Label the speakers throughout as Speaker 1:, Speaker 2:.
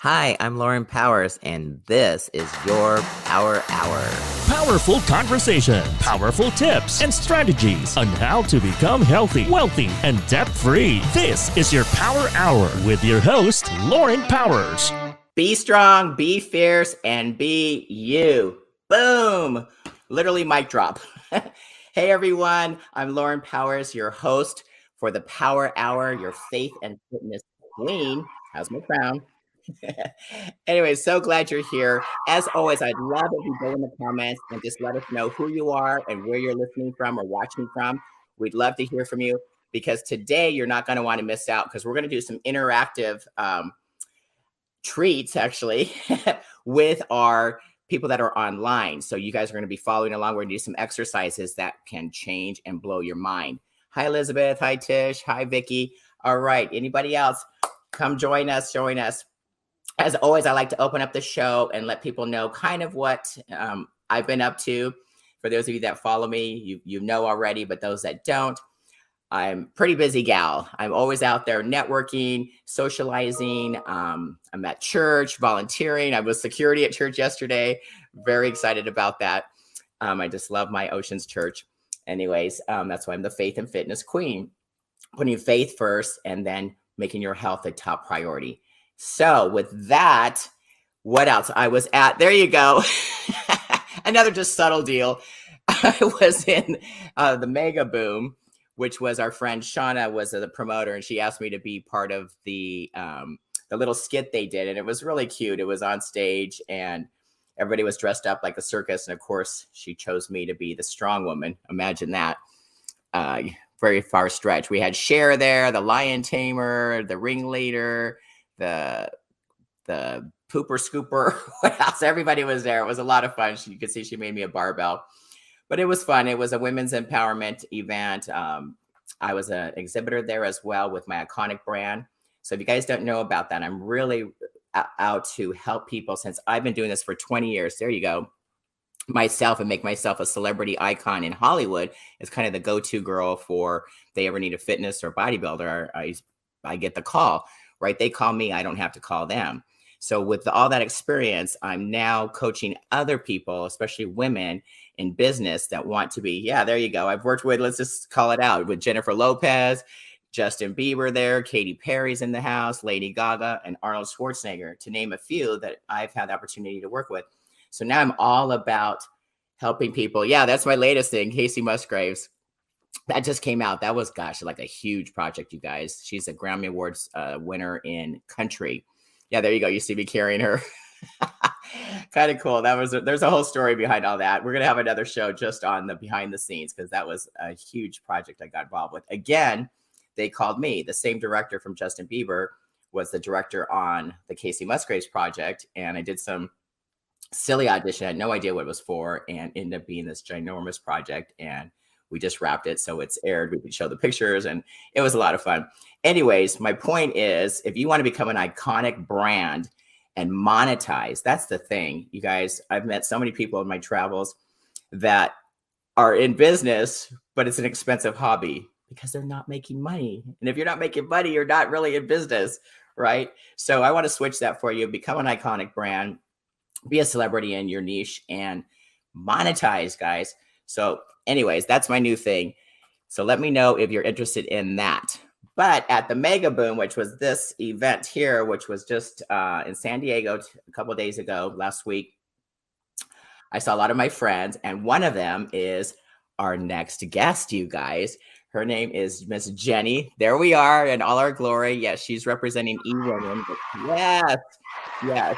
Speaker 1: Hi, I'm Lauren Powers, and this is your Power Hour.
Speaker 2: Powerful conversation, powerful tips, and strategies on how to become healthy, wealthy, and debt free. This is your Power Hour with your host, Lauren Powers.
Speaker 1: Be strong, be fierce, and be you. Boom! Literally, mic drop. hey, everyone. I'm Lauren Powers, your host for the Power Hour, your faith and fitness queen. How's my crown? anyway, so glad you're here. As always, I'd love if you go in the comments and just let us know who you are and where you're listening from or watching from. We'd love to hear from you because today you're not going to want to miss out because we're going to do some interactive um, treats actually with our people that are online. So you guys are going to be following along. We're going to do some exercises that can change and blow your mind. Hi, Elizabeth. Hi, Tish. Hi, Vicky. All right. Anybody else? Come join us. Join us as always, I like to open up the show and let people know kind of what um, I've been up to. For those of you that follow me, you you know already, but those that don't, I'm pretty busy gal. I'm always out there networking, socializing. Um, I'm at church, volunteering. I was security at church yesterday. Very excited about that. Um, I just love my Oceans Church. Anyways, um, that's why I'm the faith and fitness queen. Putting faith first and then making your health a top priority. So, with that, what else? I was at, there you go. Another just subtle deal. I was in uh, the Mega Boom, which was our friend Shauna was the promoter, and she asked me to be part of the um, the little skit they did, and it was really cute. It was on stage, and everybody was dressed up like a circus, and of course, she chose me to be the strong woman. Imagine that. Uh, very far stretch. We had Cher there, the lion tamer, the ringleader, the the pooper scooper. what else? Everybody was there. It was a lot of fun. She, you could see she made me a barbell, but it was fun. It was a women's empowerment event. Um, I was an exhibitor there as well with my iconic brand. So if you guys don't know about that, I'm really out to help people since I've been doing this for 20 years. There you go. Myself and make myself a celebrity icon in Hollywood is kind of the go-to girl for they ever need a fitness or bodybuilder. I I get the call right? They call me, I don't have to call them. So, with all that experience, I'm now coaching other people, especially women in business that want to be. Yeah, there you go. I've worked with, let's just call it out, with Jennifer Lopez, Justin Bieber there, Katy Perry's in the house, Lady Gaga, and Arnold Schwarzenegger, to name a few that I've had the opportunity to work with. So now I'm all about helping people. Yeah, that's my latest thing, Kacey Musgraves that just came out. That was, gosh, like a huge project, you guys. She's a Grammy Awards uh, winner in country. Yeah, there you go. You see me carrying her. kind of cool. That was a, there's a whole story behind all that. We're gonna have another show just on the behind the scenes because that was a huge project I got involved with. Again, they called me. The same director from Justin Bieber was the director on the Kacey Musgraves project, and I did some silly audition. I had no idea what it was for, and ended up being this ginormous project. And we just wrapped it so it's aired we could show the pictures and it was a lot of fun. Anyways my point is if you want to become an iconic brand and monetize that's the thing you guys i've met so many people in my travels that are in business but it's an expensive hobby because they're not making money. And if you're not making money you're not really in business right? So i want to switch that for you become an iconic brand be a celebrity in your niche and monetize guys. So anyways, that's my new thing. So let me know if you're interested in that. But at the Mega Boom, which was this event here, which was just uh, in San Diego a couple days ago, last week, I saw a lot of my friends, and one of them is our next guest, you guys. Her name is Miss Jenny. There we are in all our glory. Yes, she's representing E Women. Yes, yes.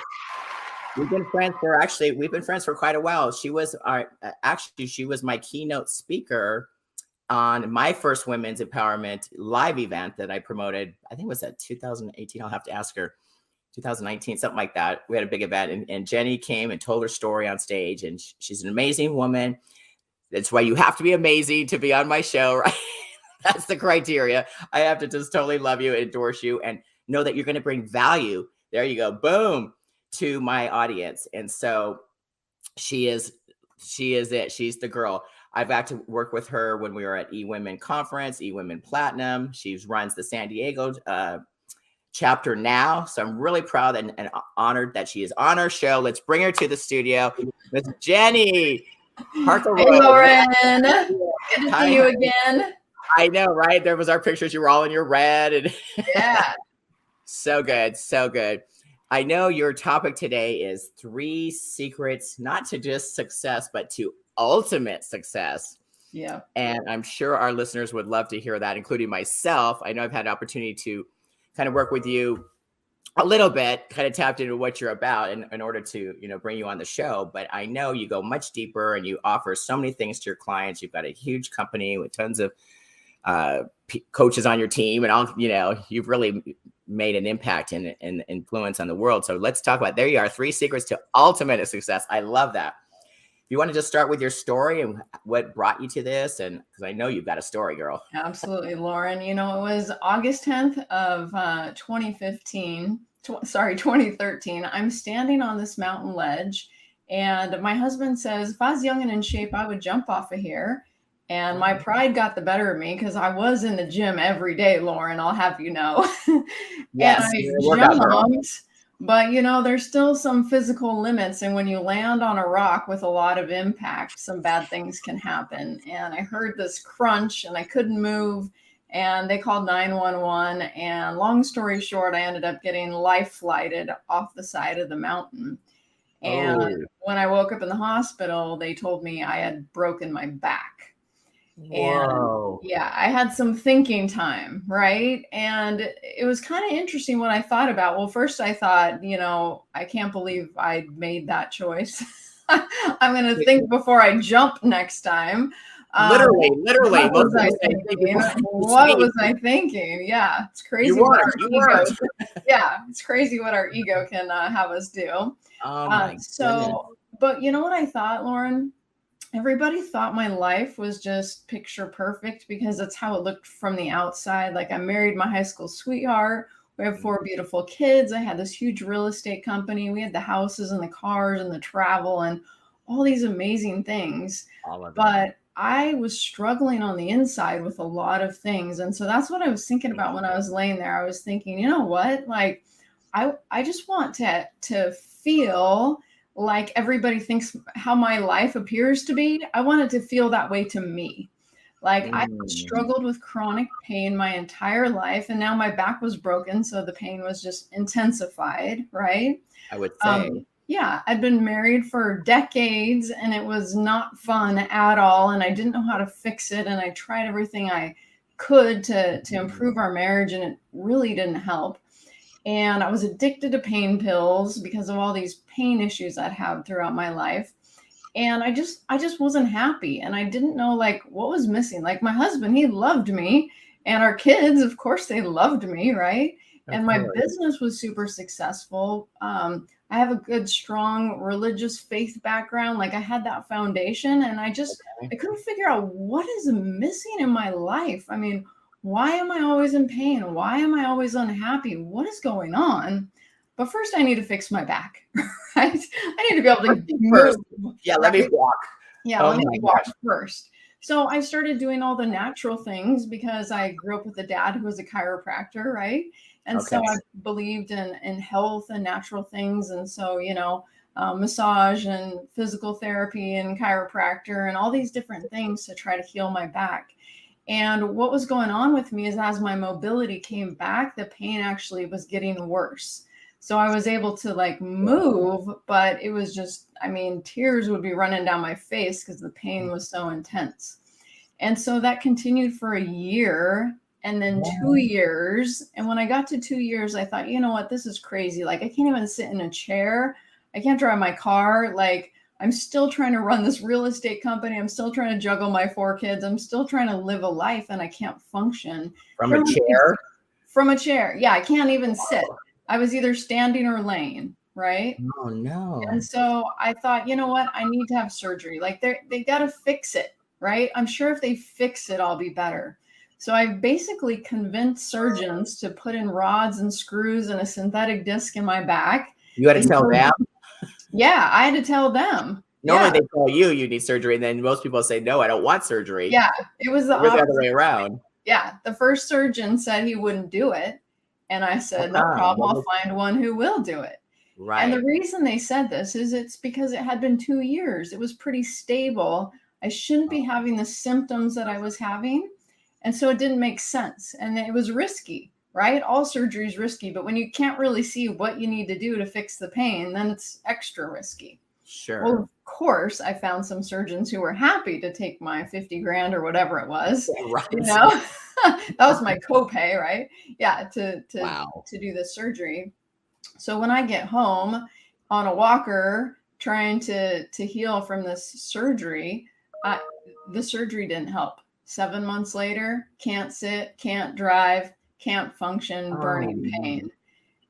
Speaker 1: We've been friends for actually, we've been friends for quite a while. She was our, actually, she was my keynote speaker on my first women's empowerment live event that I promoted. I think it was at 2018. I'll have to ask her. 2019, something like that. We had a big event, and, and Jenny came and told her story on stage. And she's an amazing woman. That's why you have to be amazing to be on my show, right? That's the criteria. I have to just totally love you, endorse you, and know that you're going to bring value. There you go. Boom to my audience. And so she is she is it. She's the girl. I've got to work with her when we were at E Women Conference, E Women Platinum. She runs the San Diego uh, chapter now. So I'm really proud and, and honored that she is on our show. Let's bring her to the studio. Miss Jenny.
Speaker 3: Parker hey, Lauren. Good to see you again.
Speaker 1: I know, right? There was our pictures. You were all in your red. And
Speaker 3: yeah.
Speaker 1: so good. So good. I know your topic today is three secrets, not to just success, but to ultimate success.
Speaker 3: Yeah.
Speaker 1: And I'm sure our listeners would love to hear that, including myself. I know I've had an opportunity to kind of work with you a little bit, kind of tapped into what you're about in, in order to, you know, bring you on the show. But I know you go much deeper and you offer so many things to your clients. You've got a huge company with tons of uh, p- coaches on your team, and all, you know, you've really made an impact and, and influence on the world. So let's talk about there you are, three secrets to ultimate success. I love that. If you want to just start with your story and what brought you to this? And because i know you've got a story girl.
Speaker 3: Absolutely lauren. You know it was august 10th of uh, 2015 tw- sorry 2013 i'm standing on this mountain ledge and my husband says if i was young and in shape i would jump off of here and my pride got the better of me because I was in the gym every day, Lauren. I'll have you know.
Speaker 1: yes,
Speaker 3: and I jumped, but you know, there's still some physical limits. And when you land on a rock with a lot of impact, some bad things can happen. And I heard this crunch and I couldn't move. And they called 911. And long story short, I ended up getting life flighted off the side of the mountain. And oh. when I woke up in the hospital, they told me I had broken my back.
Speaker 1: Whoa.
Speaker 3: And yeah, I had some thinking time, right? And it was kind of interesting what I thought about. Well, first I thought, you know, I can't believe I made that choice. I'm going to think before I jump next time.
Speaker 1: Literally, um, literally.
Speaker 3: What was, I thinking? what was I thinking? Yeah, it's crazy.
Speaker 1: You were, you were.
Speaker 3: yeah, it's crazy what our ego can uh, have us do.
Speaker 1: Oh uh,
Speaker 3: so, goodness. but you know what I thought, Lauren? Everybody thought my life was just picture perfect because that's how it looked from the outside. Like I married my high school sweetheart. We have four mm-hmm. beautiful kids. I had this huge real estate company. We had the houses and the cars and the travel and all these amazing things. But I was struggling on the inside with a lot of things. And so that's what I was thinking about when I was laying there. I was thinking, you know what? Like I I just want to to feel like everybody thinks how my life appears to be. I wanted to feel that way to me. Like mm. I struggled with chronic pain my entire life, and now my back was broken, so the pain was just intensified, right?
Speaker 1: I would um, say. Um,
Speaker 3: yeah, I'd been married for decades and it was not fun at all. And I didn't know how to fix it. And I tried everything I could to, to improve our marriage, and it really didn't help and I was addicted to pain pills because of all these pain issues I'd had throughout my life. And I just I just wasn't happy and I didn't know like what was missing. Like my husband, he loved me and our kids, of course they loved me, right? and my business was super successful. Um, I have a good, strong religious faith background. Like I had that foundation, and I just. I couldn't figure out what is missing in my life. I mean, why am I always in pain? Why am I always unhappy? What is going on? But first, I need to fix my back, right? I need to be able to
Speaker 1: first. Yeah, let me walk.
Speaker 3: Yeah, oh let me walk God. first. So I started doing all the natural things because I grew up with a dad who was a chiropractor, right? And okay. so I believed in in health and natural things, and so you know, uh, massage and physical therapy and chiropractor and all these different things to try to heal my back. And what was going on with me is as my mobility came back, the pain actually was getting worse. So I was able to like move, but it was just, I mean, tears would be running down my face because the pain was so intense. And so that continued for a year and then two years. And when I got to two years, I thought, you know what, this is crazy. Like, I can't even sit in a chair, I can't drive my car. Like, I'm still trying to run this real estate company. I'm still trying to juggle my four kids. I'm still trying to live a life and I can't function
Speaker 1: from, from a chair.
Speaker 3: From a chair. Yeah, I can't even sit. I was either standing or laying, right?
Speaker 1: Oh no.
Speaker 3: And so I thought, you know what? I need to have surgery. Like they they got to fix it, right? I'm sure if they fix it, I'll be better. So I basically convinced surgeons to put in rods and screws and a synthetic disc in my back.
Speaker 1: You had to tell them
Speaker 3: yeah, I had to tell them.
Speaker 1: Normally
Speaker 3: yeah.
Speaker 1: they tell you you need surgery, and then most people say, No, I don't want surgery.
Speaker 3: Yeah, it was the,
Speaker 1: other way around.
Speaker 3: Yeah, the first surgeon said he wouldn't do it. And I said, no uh-huh. problem. I'll find one who will do it.
Speaker 1: Right.
Speaker 3: And the reason they said this is it's because it had been two years. It was pretty stable. I shouldn't be oh. having the symptoms that I was having. And so it didn't make sense. And it was risky, right? All surgery is risky, but when you can't really see what you need to do to fix the pain, then it's extra risky.
Speaker 1: Sure.
Speaker 3: Well, of course, I found some surgeons who were happy to take my 50 grand or whatever it was.
Speaker 1: right.
Speaker 3: You know, that was my copay, right? Yeah, to to
Speaker 1: Wow.
Speaker 3: to do the surgery. So when I get home on a walker trying to to heal from this surgery, I, the surgery didn't help. Seven months later, can't sit, can't drive, can't function, burning
Speaker 1: Oh,
Speaker 3: pain.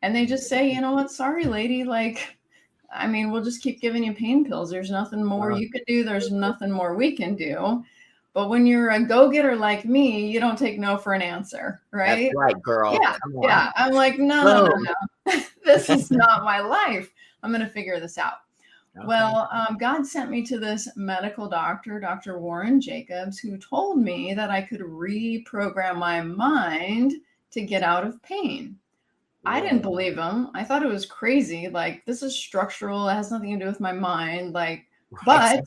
Speaker 3: And they just say, you know what, sorry, lady, like, I mean, we'll just keep giving you pain pills. There's nothing more
Speaker 1: Uh.
Speaker 3: you can do. There's nothing more we can do. But when you're a go-getter like me, you don't take no for an answer, right?
Speaker 1: That's right, girl.
Speaker 3: Yeah, Yeah, I'm like, no, no, no, no. this is not my life. I'm going to figure this out.
Speaker 1: Okay.
Speaker 3: Well, um, God sent me to this medical doctor, Dr. Warren Jacobs, who told me that I could reprogram my mind to get out of pain. I didn't believe him. I thought it was crazy. Like, this is structural. It has nothing to do with my mind. Like, but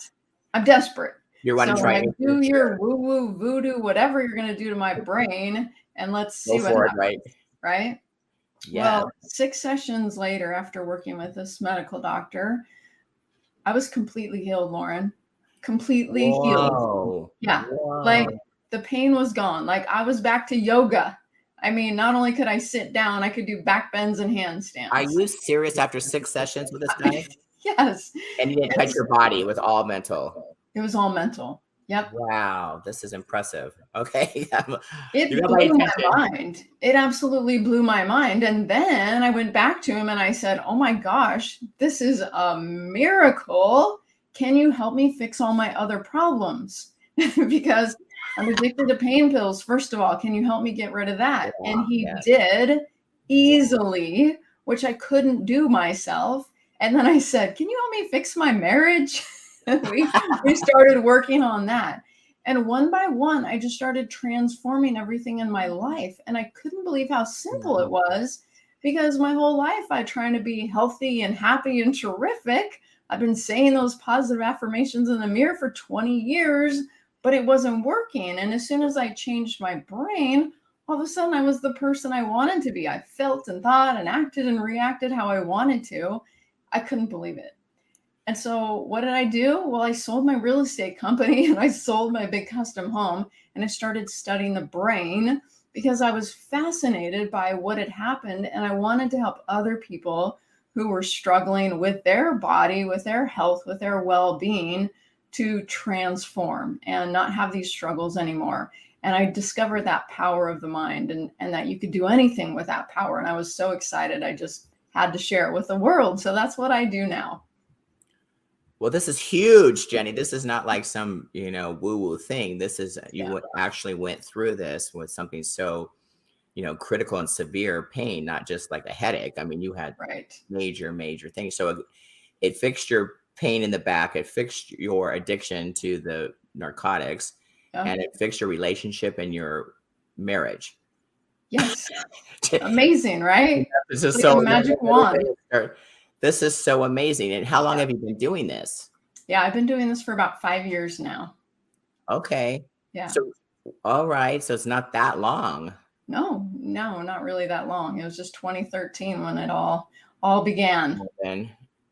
Speaker 3: I'm desperate.
Speaker 1: you're wanting
Speaker 3: so
Speaker 1: to try
Speaker 3: like,
Speaker 1: and-
Speaker 3: do your woo woo voodoo, whatever you're going to do to my brain, and let's see
Speaker 1: go
Speaker 3: what
Speaker 1: for it,
Speaker 3: happens.
Speaker 1: right?
Speaker 3: Right.
Speaker 1: Yeah.
Speaker 3: Well, six sessions later, after working with this medical doctor, I was completely healed, Lauren. Completely healed. Yeah.
Speaker 1: Whoa.
Speaker 3: Like the pain was gone. Like I was back to yoga. I mean, not only could I sit down, I could do back bends and handstands.
Speaker 1: Are you serious after six sessions with this guy?
Speaker 3: yes.
Speaker 1: and you didn't touch your body, it was all mental.
Speaker 3: It was all mental. Yep.
Speaker 1: Wow, this is impressive. Okay.
Speaker 3: It
Speaker 1: got my
Speaker 3: blew my mind. It absolutely blew my mind. And then I went back to him and I said, Oh my gosh, this is a miracle. Can you help me fix all my other problems? because I'm addicted to pain pills. First of all, can you help me get rid of that? and he
Speaker 1: yes.
Speaker 3: did easily, which I couldn't do myself. And then I said, Can you help me fix my marriage? we, we started working on that. And one by one, I just started transforming everything in my life. And I couldn't believe how simple it was because my whole life I trying to be healthy and happy and terrific. I've been saying those positive affirmations in the mirror for 20 years, but it wasn't working. And as soon as I changed my brain, all of a sudden I was the person I wanted to be. I felt and thought and acted and reacted how I wanted to. I couldn't believe it. And so, what did I do? Well, I sold my real estate company and I sold my big custom home and I started studying the brain because I was fascinated by what had happened and I wanted to help other people who were struggling with their body, with their health, with their well being to transform and not have these struggles anymore. And I discovered that power of the mind and, and that you could do anything with that power. And I was so excited. I just had to share it with the world. So that's what I do now.
Speaker 1: Well, this is huge, Jenny. This is not like some, you know, woo-woo thing. This is uh, you
Speaker 3: Yeah.
Speaker 1: actually went through this with something so, you know, critical and severe pain, not just like a headache. I mean, you had
Speaker 3: Right.
Speaker 1: major, major things. So it, it fixed your pain in the back. It fixed your addiction to the narcotics,
Speaker 3: Yeah.
Speaker 1: and it fixed your relationship and your marriage.
Speaker 3: Yes. Amazing, right?
Speaker 1: This is
Speaker 3: Like
Speaker 1: so
Speaker 3: magic wand.
Speaker 1: This is so amazing. And how long have you been doing this?
Speaker 3: Yeah, I've been doing this for about five years now.
Speaker 1: Okay.
Speaker 3: Yeah.
Speaker 1: So, all right. So it's not that long.
Speaker 3: No, no, not really that long. It was just 2013 when it all all began.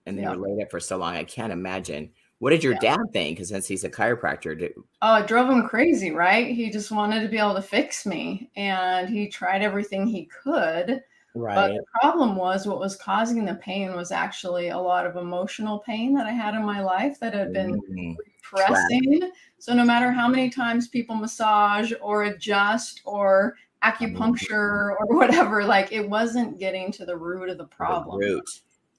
Speaker 1: And then
Speaker 3: Yeah.
Speaker 1: you laid it for so long. I can't imagine. What did your
Speaker 3: Yeah.
Speaker 1: dad think? Because since he's a chiropractor, did,
Speaker 3: Oh, it drove him crazy, right? He just wanted to be able to fix me, and he tried everything he could.
Speaker 1: Right.
Speaker 3: But the problem was what was causing the pain was actually a lot of emotional pain that I had in my life that had been
Speaker 1: Mm,
Speaker 3: pressing. So no matter how many times people massage or adjust or acupuncture or whatever, like it wasn't getting to the root of the
Speaker 1: the
Speaker 3: problem.
Speaker 1: root.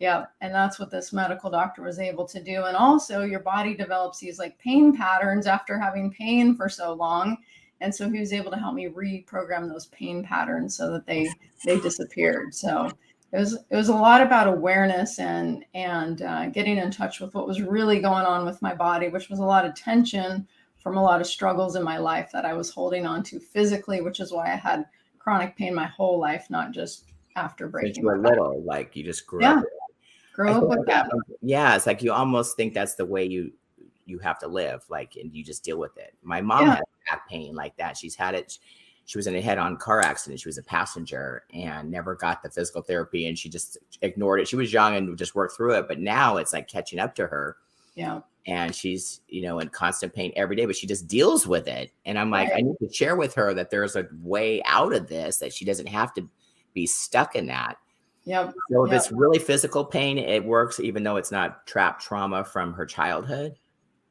Speaker 3: Yeah. And that's what this medical doctor was able to do. And also your body develops these like pain patterns after having pain for so long. And so he was able to help me reprogram those pain patterns so that they they disappeared. So it was it was a lot about awareness and and uh, getting in touch with what was really going on with my body, which was a lot of tension from a lot of struggles in my life that I was holding on to physically, which is why I had chronic pain my whole life, not just after breaking.
Speaker 1: Since you were little, like you just grew
Speaker 3: yeah.
Speaker 1: up.
Speaker 3: Grow up with that.
Speaker 1: Yeah, it's like you almost think that's the way you you have to live, like, and you just deal with it. My mom
Speaker 3: Yeah.
Speaker 1: had back pain like that. She's had it. She was in a head-on car accident. She was a passenger and never got the physical therapy, and she just ignored it. She was young and just worked through it, but now it's like catching up to her,
Speaker 3: Yeah.
Speaker 1: and she's you know in constant pain every day. But she just deals with it, and I'm like, I need to share with her that there's a way out of this that she doesn't have to be stuck in that.
Speaker 3: Yep.
Speaker 1: So if
Speaker 3: Yep.
Speaker 1: it's really physical pain, it works even though it's not trapped trauma from her childhood.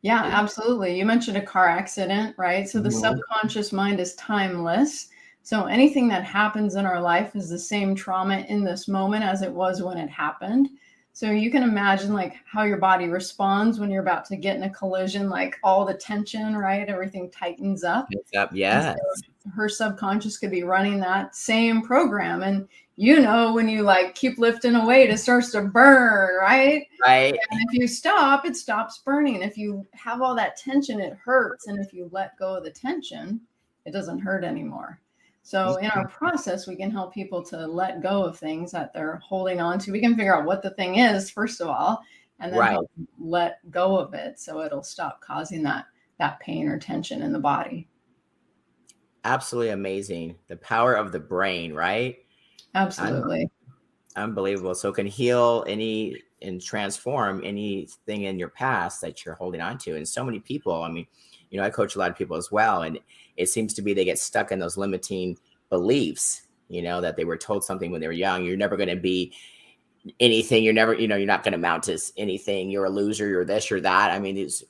Speaker 3: Yeah, absolutely. You mentioned a car accident, right? So the
Speaker 1: Mhm.
Speaker 3: subconscious mind is timeless. So anything that happens in our life is the same trauma in this moment as it was when it happened. So you can imagine like how your body responds when you're about to get in a collision, like all the tension, right? Everything tightens up.
Speaker 1: It's up, yeah.
Speaker 3: so her subconscious could be running that same program. And you know, when you like keep lifting a weight, it starts to burn, right?
Speaker 1: Right.
Speaker 3: And if you stop, it stops burning. If you have all that tension, it hurts. And if you let go of the tension, it doesn't hurt anymore. So in our mm-hmm. process, we can help people to let go of things that they're holding on to. We can figure out what the thing is, first of all, and then
Speaker 1: Right.
Speaker 3: let go of it so it'll stop causing that that pain or tension in the body.
Speaker 1: Absolutely amazing. The power of the brain, right?
Speaker 3: Absolutely.
Speaker 1: Unbelievable. So can heal any and transform anything in your past that you're holding on to. And so many people, I mean, you know, I coach a lot of people as well. And it seems to be they get stuck in those limiting beliefs, you know, that they were told something when they were young. You're never going to be anything. You're never, you know, you're not going to amount to anything. You're a loser. You're this, you're that. I mean, these,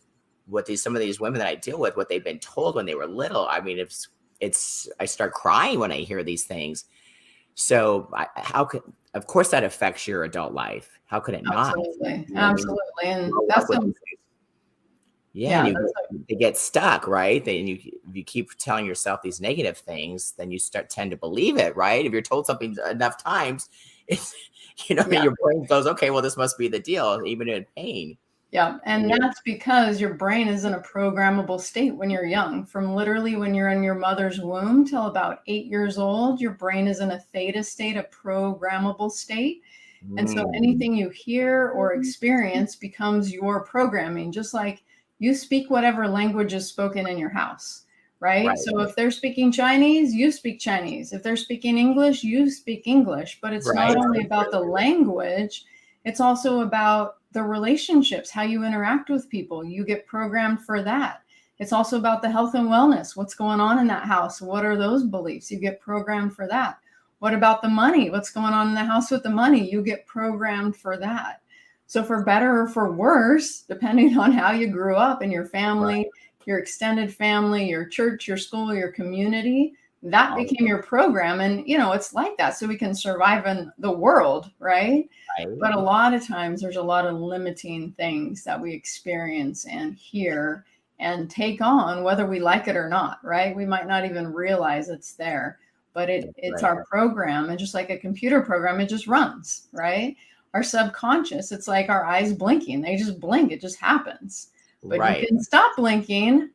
Speaker 1: what these, some of these women that I deal with, what they've been told when they were little. I mean, it's, it's, I start crying when I hear these things. So I, how could, of course, that affects your adult life. How could it not?
Speaker 3: Absolutely.
Speaker 1: You know what I mean?
Speaker 3: Absolutely. And that's
Speaker 1: up with
Speaker 3: the
Speaker 1: these things. Yeah,
Speaker 3: Yeah,
Speaker 1: and you, they get stuck, right? Then you if you keep telling yourself these negative things, then you start tend to believe it, right? If you're told something enough times, it's you know
Speaker 3: Yeah.
Speaker 1: your brain goes, okay, well, this must be the deal, even in pain.
Speaker 3: Yeah, and
Speaker 1: Yeah.
Speaker 3: that's because your brain is in a programmable state when you're young. From literally when you're in your mother's womb till about eight years old, your brain is in a theta state, a programmable state. And so
Speaker 1: Mm,
Speaker 3: anything you hear or experience becomes your programming, just like you speak whatever language is spoken in your house, right?
Speaker 1: Right.
Speaker 3: So if they're speaking Chinese, you speak Chinese. If they're speaking English, you speak English. But it's
Speaker 1: Right.
Speaker 3: not only about the language, it's also about the relationships, how you interact with people. You get programmed for that. It's also about the health and wellness. What's going on in that house? What are those beliefs? You get programmed for that. What about the money? What's going on in the house with the money? You get programmed for that. So, for better or for worse, depending on how you grew up in your family, your extended family, your church, your school, your community, that became your program. And, you know, it's like that so we can survive in the world, right?
Speaker 1: right?
Speaker 3: But a lot of times there's a lot of limiting things that we experience and hear and take on, whether we like it or not, right? We might not even realize it's there, but it, it's
Speaker 1: Right.
Speaker 3: our program. And just like a computer program, it just runs, right? Our subconscious, it's like our eyes blinking. They just blink, it just happens. But
Speaker 1: right.
Speaker 3: you can stop blinking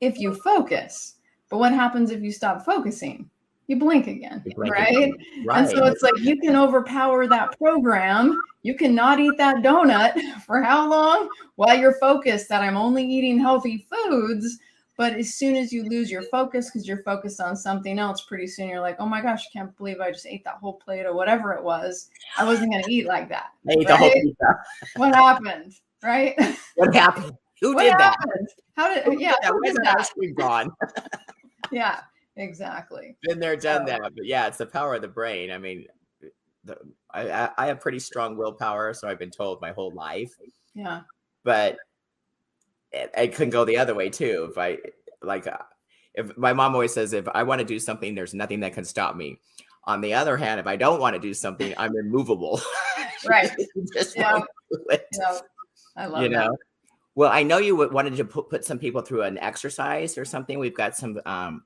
Speaker 3: if you focus. But what happens if you stop focusing? You blink again,
Speaker 1: You blink
Speaker 3: right?
Speaker 1: again. Right.
Speaker 3: And so it's like you can overpower that program. You cannot eat that donut for how long? While you're focused that I'm only eating healthy foods. But as soon as you lose your focus because you're focused on something else, pretty soon you're like, oh my gosh, I can't believe I just ate that whole plate or whatever it was. I wasn't going to eat like that.
Speaker 1: I ate the whole pizza.
Speaker 3: What happened? Right?
Speaker 1: What happened? Who
Speaker 3: what
Speaker 1: did that?
Speaker 3: happened? How did,
Speaker 1: Who
Speaker 3: yeah,
Speaker 1: did that?
Speaker 3: who
Speaker 1: Where's that
Speaker 3: that?
Speaker 1: ice cream gone?
Speaker 3: Yeah, exactly.
Speaker 1: Been there, done
Speaker 3: So-
Speaker 1: that. But yeah, it's the power of the brain. I mean, the, I, I have pretty strong willpower, so I've been told my whole life.
Speaker 3: Yeah.
Speaker 1: but it, it couldn't go the other way too. If I like, uh, if my mom always says, if I want to do something, there's nothing that can stop me. On the other hand, if I don't want to do something, I'm immovable.
Speaker 3: Right.
Speaker 1: Just
Speaker 3: Yeah.
Speaker 1: won't do it,
Speaker 3: Yeah. I love
Speaker 1: you
Speaker 3: that.
Speaker 1: know. Well, I know you wanted to put, put some people through an exercise or something. We've got some um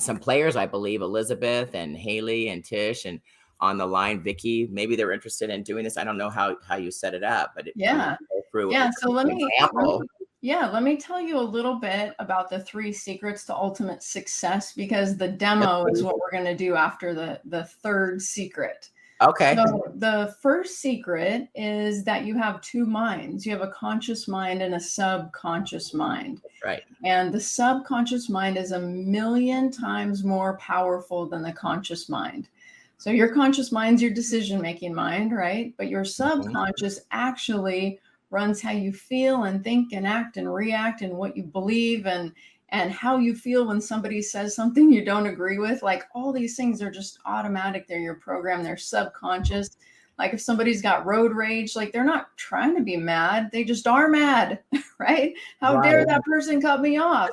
Speaker 1: some players, I believe, Elizabeth and Haley and Tish and on the line, Vicky. Maybe they're interested in doing this. I don't know how how you set it up, but it-
Speaker 3: Yeah.
Speaker 1: through
Speaker 3: Yeah. So let me, let
Speaker 1: example.
Speaker 3: me Yeah, let me tell you a little bit about the three secrets to ultimate success because the demo is what we're going to do after the the third secret.
Speaker 1: Okay.
Speaker 3: So the first secret is that you have two minds. You have a conscious mind and a subconscious mind.
Speaker 1: Right.
Speaker 3: And the subconscious mind is a million times more powerful than the conscious mind. So your conscious mind's your decision making mind, right? But your
Speaker 1: Mm-hmm.
Speaker 3: subconscious actually runs how you feel and think and act and react and what you believe and and how you feel when somebody says something you don't agree with like all these things are just automatic. They're your program. They're subconscious. Like if somebody's got road rage like they're not trying to be mad. They just are mad right? How dare that person cut me off?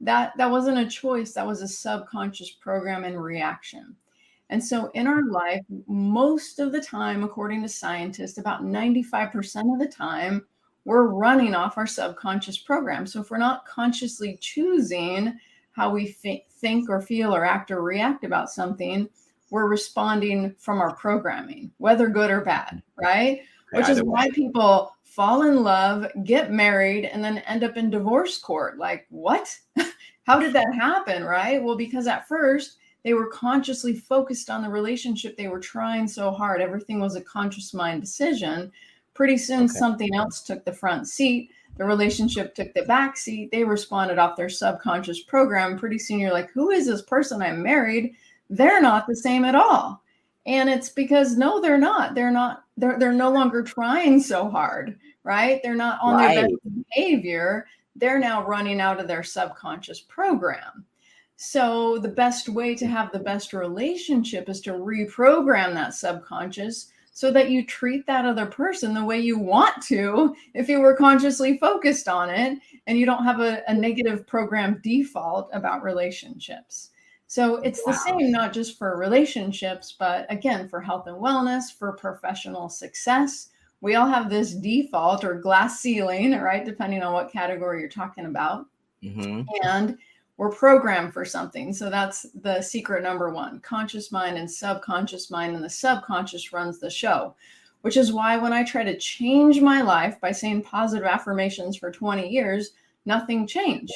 Speaker 3: That that wasn't a choice. That was a subconscious program and reaction. And so in our life most of the time according to scientists about 95% of the time we're running off our subconscious program. So if we're not consciously choosing how we thi- think or feel or act or react about something, we're responding from our programming, whether good or bad, right? Which is
Speaker 1: way.
Speaker 3: why people fall in love, get married, and then end up in divorce court. Like, what? How did that happen, right? Well, because at first they were consciously focused on the relationship. They were trying so hard. Everything was a conscious mind decision. Pretty soon,
Speaker 1: Okay.
Speaker 3: something else took the front seat. The relationship took the back seat. They responded off their subconscious program. Pretty soon, you're like, who is this person I married? They're not the same at all. And it's because no, they're not. They're not. They're they're no longer trying so hard, right? They're not on their best behavior. They're now running out of their subconscious program. So the best way to have the best relationship is to reprogram that subconscious so that you treat that other person the way you want to if you were consciously focused on it and you don't have a, a negative program default about relationships. So it's the same, not just for relationships, but again, for health and wellness, for professional success. We all have this default or glass ceiling, right? Depending on what category you're talking about
Speaker 1: hmm
Speaker 3: and we're programmed for something. So that's the secret number one conscious mind and subconscious mind, and the subconscious runs the show, which is why when I try to change my life by saying positive affirmations for 20 years, nothing changed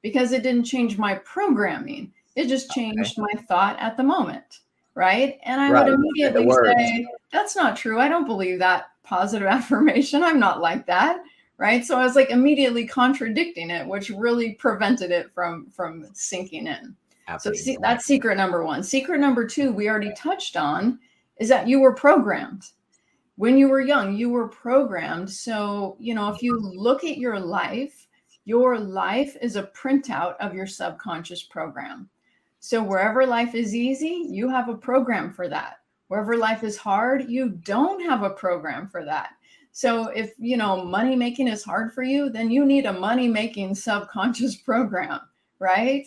Speaker 3: because it didn't change my programming. It just changed my thought at the moment. Right. And I
Speaker 1: Right.
Speaker 3: would immediately say, that's not true. I don't believe that positive affirmation. I'm not like that right? So i was like immediately contradicting it which really prevented it from from sinking in. Absolutely. so see, that's secret number one. Secret number two we already touched on is that you were programmed. When you were young you were programmed. So you know if you look at your life your life is a printout of your subconscious program. So wherever life is easy you have a program for that. Wherever life is hard you don't have a program for that so if you know money making is hard for you, then you need a money making subconscious program, right?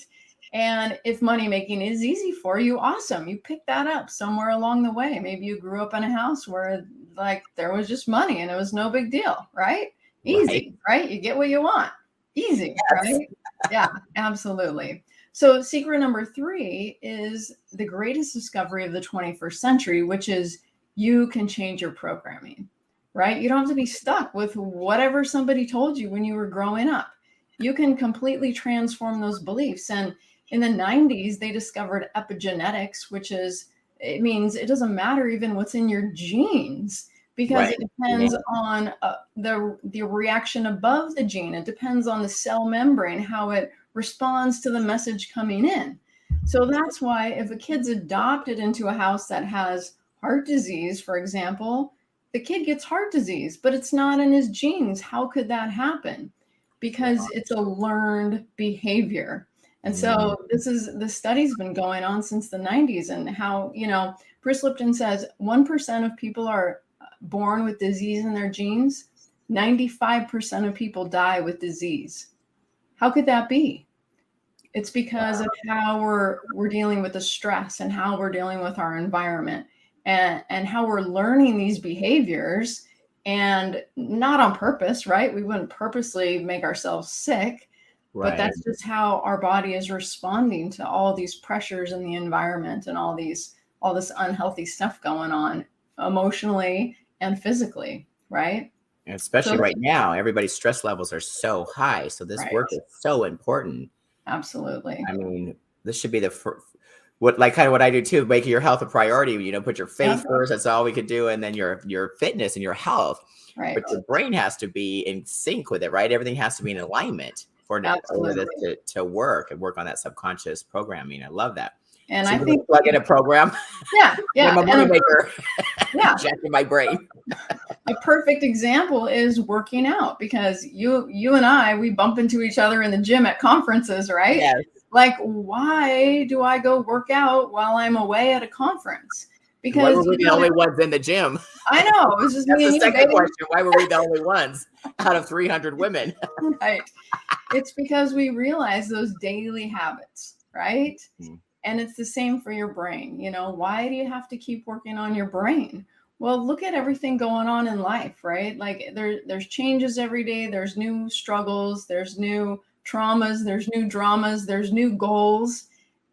Speaker 3: And if money making is easy for you, awesome. You pick that up somewhere along the way. Maybe you grew up in a house where like there was just money and it was no big deal, right? Easy, right? You get what you want. Easy, right? Yeah, absolutely. So secret number 3 is the greatest discovery of the 21st century, which is you can change your programming right? You don't have to be stuck with whatever somebody told you when you were growing up. You can completely transform those beliefs. And in the 90s, they discovered epigenetics, which is, it means it doesn't matter even what's in your genes because
Speaker 1: Right.
Speaker 3: it depends on uh, the, the reaction above the gene. It depends on the cell membrane, how it responds to the message coming in. So that's why if a kid's adopted into a house that has heart disease, for example, the kid gets heart disease, but it's not in his genes. How could that happen? Because it's a learned behavior. And so mm-hmm. this is the study's been going on since the 90s and how, you know, Bruce Lipton says 1% of people are uh, born with disease in their genes. 95% of people die with disease. How could that be? It's because of how we're we're dealing with the stress and how we're dealing with our environment and and how we're learning these behaviors and not on purpose right we wouldn't purposely make ourselves sick
Speaker 1: right.
Speaker 3: but that's just how our body is responding to all these pressures in the environment and all these all this unhealthy stuff going on emotionally and physically right
Speaker 1: especially so, right now, everybody's stress levels are so high. So this right. work is so important.
Speaker 3: Absolutely.
Speaker 1: I mean, this should be the first, what like kind of what I do too, making your health a priority. You know, put your faith uh-huh. yeah. first. That's all we could do, and then your your fitness and your health.
Speaker 3: Right.
Speaker 1: But your brain has to be in sync with it, right? Everything has to be in alignment for, for this to, to work and work on that subconscious programming. I love that.
Speaker 3: And so I think
Speaker 1: plug in a program.
Speaker 3: Yeah, yeah.
Speaker 1: I'm a money maker. Yeah, jacking my brain.
Speaker 3: a perfect example is working out because you you and I we bump into each other in the gym at conferences, right?
Speaker 1: Yes.
Speaker 3: Like, why do I go work out while I'm away at a conference? Because
Speaker 1: why were we the only ones in the gym?
Speaker 3: I know. It was just
Speaker 1: That's me the second question. Why were we the only ones out of 300 women?
Speaker 3: right. It's because we realize those daily habits, right? Mm-hmm. And it's the same for your brain. You know, why do you have to keep working on your brain? Well, look at everything going on in life, right? Like there, there's changes every day. There's new struggles. There's new traumas. There's new dramas. There's new goals,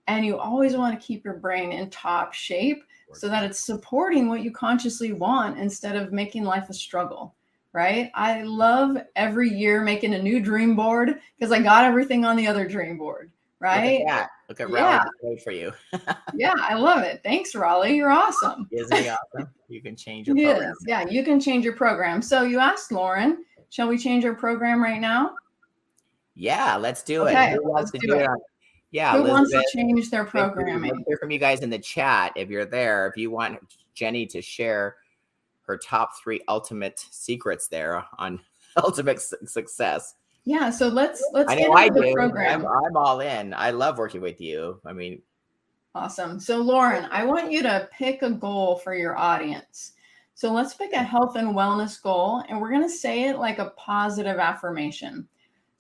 Speaker 3: and you always want to keep your brain in top shape so that it's supporting what you consciously want instead of making life a struggle right? I love every year making a new dream board because I got everything on the other dream board, right?
Speaker 1: Look at, Look at Raleigh yeah. for you.
Speaker 3: yeah, I love it. Thanks, Raleigh. You're awesome.
Speaker 1: Isn't he awesome? You can change your program.
Speaker 3: Yeah, you can change your program. So you asked Lauren, shall we change our program right now?
Speaker 1: Yeah, let's do okay, it. Who wants to do, it? it? Yeah,
Speaker 3: who wants to change their programming?
Speaker 1: Let's hear from you guys in the chat if you're there. If you want Jenny to share her top three ultimate secrets there on ultimate success.
Speaker 3: Yeah, so let's let's I know I do.
Speaker 1: program. I'm, I'm all in. I love working with you. I mean,
Speaker 3: awesome. So Lauren, I want you to pick a goal for your audience. So let's pick a health and wellness goal, and we're going to say it like a positive affirmation.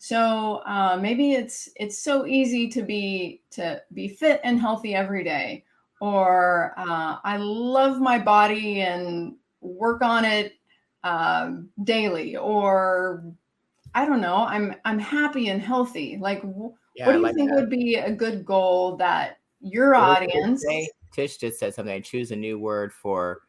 Speaker 3: So uh, maybe it's it's so easy to be to be fit and healthy every day, or uh, I love my body and work on it uh, daily, or I don't know, I'm I'm happy and healthy. Like, yeah, what do you like think that. would be a good goal that your audience?
Speaker 1: Tish just said something. I choose a new word for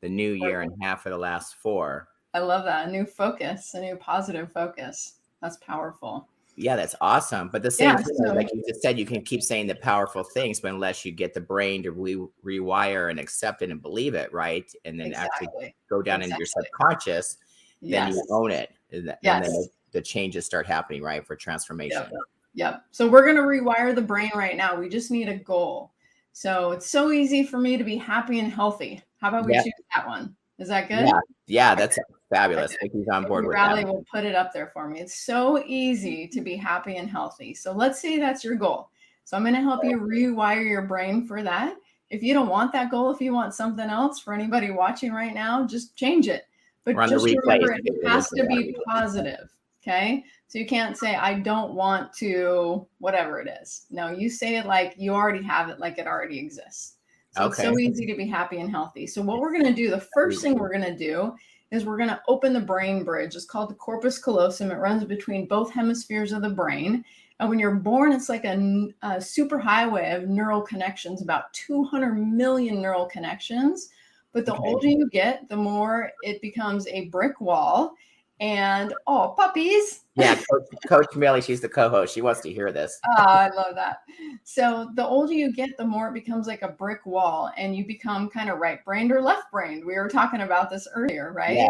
Speaker 1: the new year and half of the last four.
Speaker 3: I love that. A new focus, a new positive focus. That's powerful.
Speaker 1: Yeah, that's awesome. But the same yeah, thing, so, like you just said, you can keep saying the powerful things, but unless you get the brain to re- rewire and accept it and believe it, right? And then exactly. actually go down exactly. into your subconscious, then yes. you own it. And, yes. then the changes start happening, right? For transformation.
Speaker 3: Yep. yep. So we're going to rewire the brain right now. We just need a goal. So it's so easy for me to be happy and healthy. How about we yep. choose that one? Is that good?
Speaker 1: Yeah, yeah that's fabulous. He's on board with
Speaker 3: that. will put it up there for me. It's so easy to be happy and healthy. So let's say that's your goal. So I'm going to help you rewire your brain for that. If you don't want that goal, if you want something else for anybody watching right now, just change it. But just remember, it has to be positive. Okay. So you can't say, I don't want to, whatever it is. No, you say it like you already have it, like it already exists. So okay. it's so easy to be happy and healthy. So what we're going to do, the first thing we're going to do is we're going to open the brain bridge. It's called the corpus callosum. It runs between both hemispheres of the brain. And when you're born, it's like a, a super highway of neural connections, about 200 million neural connections. But the okay. older you get, the more it becomes a brick wall and oh, puppies.
Speaker 1: Yeah, Coach, Coach Millie, she's the co-host. She wants to hear this.
Speaker 3: oh, I love that. So the older you get, the more it becomes like a brick wall, and you become kind of right-brained or left-brained. We were talking about this earlier, right? Yeah.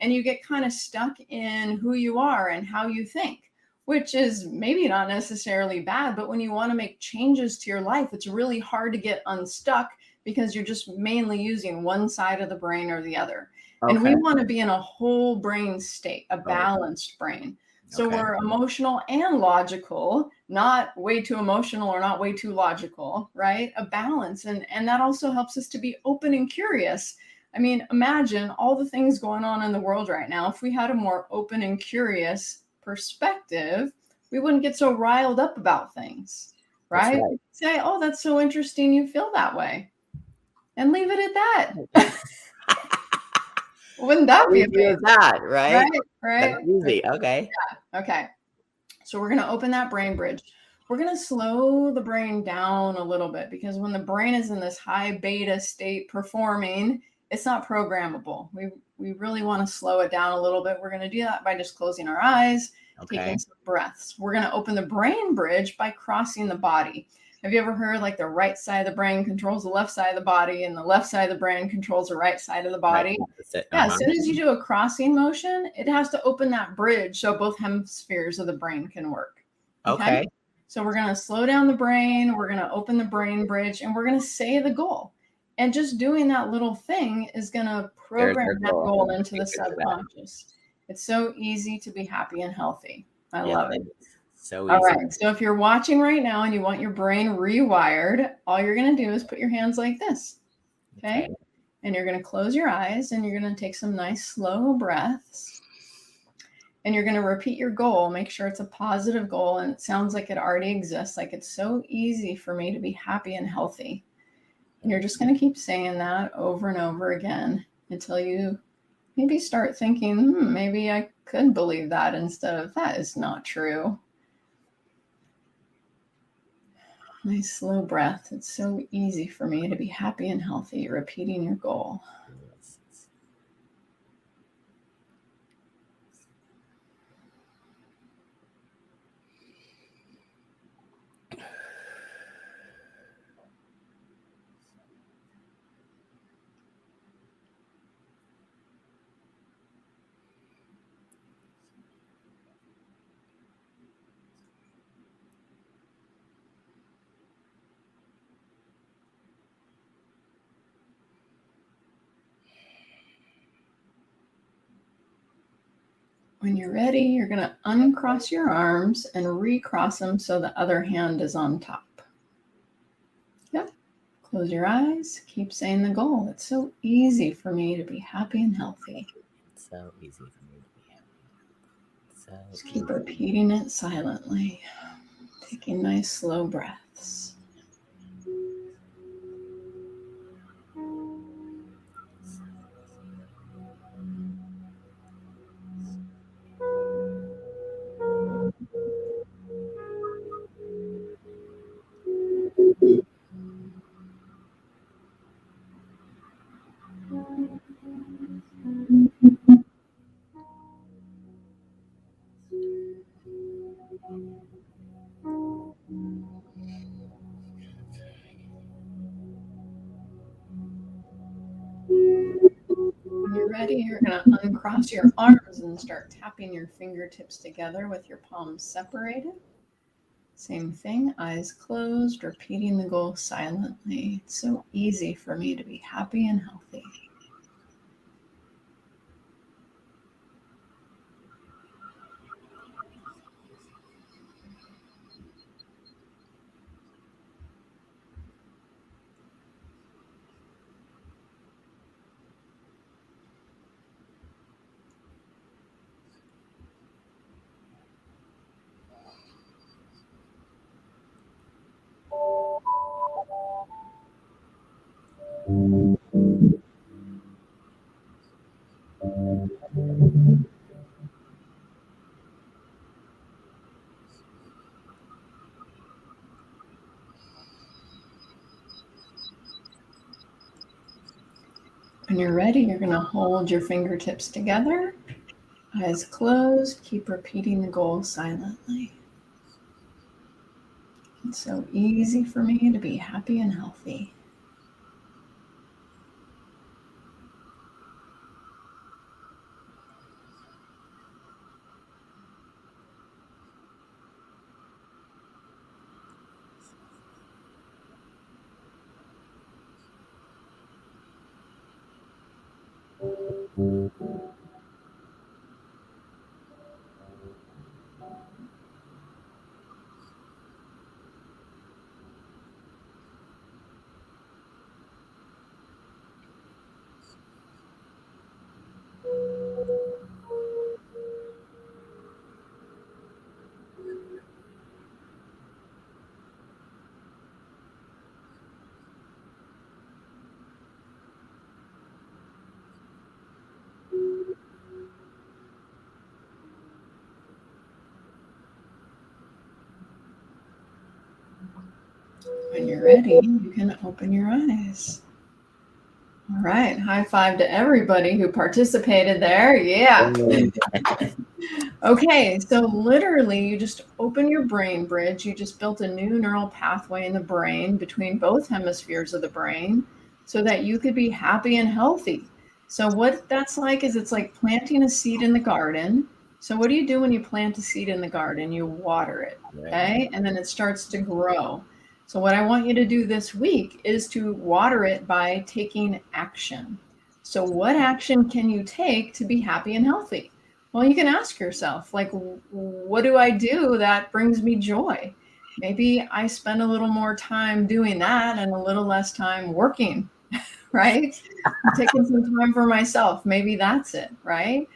Speaker 3: And you get kind of stuck in who you are and how you think, which is maybe not necessarily bad, but when you want to make changes to your life, it's really hard to get unstuck because you're just mainly using one side of the brain or the other. Okay. And we want to be in a whole brain state, a balanced brain. So okay. we're emotional and logical, not way too emotional or not way too logical, right? A balance. And, and that also helps us to be open and curious. I mean, imagine all the things going on in the world right now. If we had a more open and curious perspective, we wouldn't get so riled up about things, right? right. Say, oh, that's so interesting. You feel that way. And leave it at that. Wouldn't that be
Speaker 1: that, right?
Speaker 3: Right, right.
Speaker 1: That's easy. Okay.
Speaker 3: Yeah. Okay. So we're gonna open that brain bridge. We're gonna slow the brain down a little bit because when the brain is in this high beta state performing, it's not programmable. We we really want to slow it down a little bit. We're going to do that by just closing our eyes, okay. taking some breaths. We're going to open the brain bridge by crossing the body. Have you ever heard like the right side of the brain controls the left side of the body and the left side of the brain controls the right side of the body? Right. Yeah, uh-huh. as soon as you do a crossing motion, it has to open that bridge so both hemispheres of the brain can work.
Speaker 1: Okay. okay.
Speaker 3: So we're going to slow down the brain, we're going to open the brain bridge, and we're going to say the goal. And just doing that little thing is going to program that goal, goal into the subconscious. It's so easy to be happy and healthy. I yeah, love it.
Speaker 1: So easy.
Speaker 3: All right. So if you're watching right now and you want your brain rewired, all you're going to do is put your hands like this. Okay. okay. And you're going to close your eyes and you're going to take some nice slow breaths. And you're going to repeat your goal. Make sure it's a positive goal and it sounds like it already exists. Like it's so easy for me to be happy and healthy. And you're just going to keep saying that over and over again until you maybe start thinking, hmm, maybe I could believe that instead of that is not true. Nice slow breath. It's so easy for me to be happy and healthy, repeating your goal. When you're ready, you're going to uncross your arms and recross them so the other hand is on top. Yep. Close your eyes. Keep saying the goal. It's so easy for me to be happy and healthy.
Speaker 1: It's so easy for me to be happy.
Speaker 3: So Just keep easy. repeating it silently, taking nice slow breaths. You're going to uncross your arms and start tapping your fingertips together with your palms separated. Same thing, eyes closed, repeating the goal silently. It's so easy for me to be happy and healthy. You're ready, you're going to hold your fingertips together, eyes closed, keep repeating the goal silently. It's so easy for me to be happy and healthy. When you're ready, you can open your eyes. All right. High five to everybody who participated there. Yeah. okay. So, literally, you just open your brain bridge. You just built a new neural pathway in the brain between both hemispheres of the brain so that you could be happy and healthy. So, what that's like is it's like planting a seed in the garden. So, what do you do when you plant a seed in the garden? You water it. Okay. And then it starts to grow. So, what I want you to do this week is to water it by taking action. So, what action can you take to be happy and healthy? Well, you can ask yourself, like, what do I do that brings me joy? Maybe I spend a little more time doing that and a little less time working, right? taking some time for myself. Maybe that's it, right?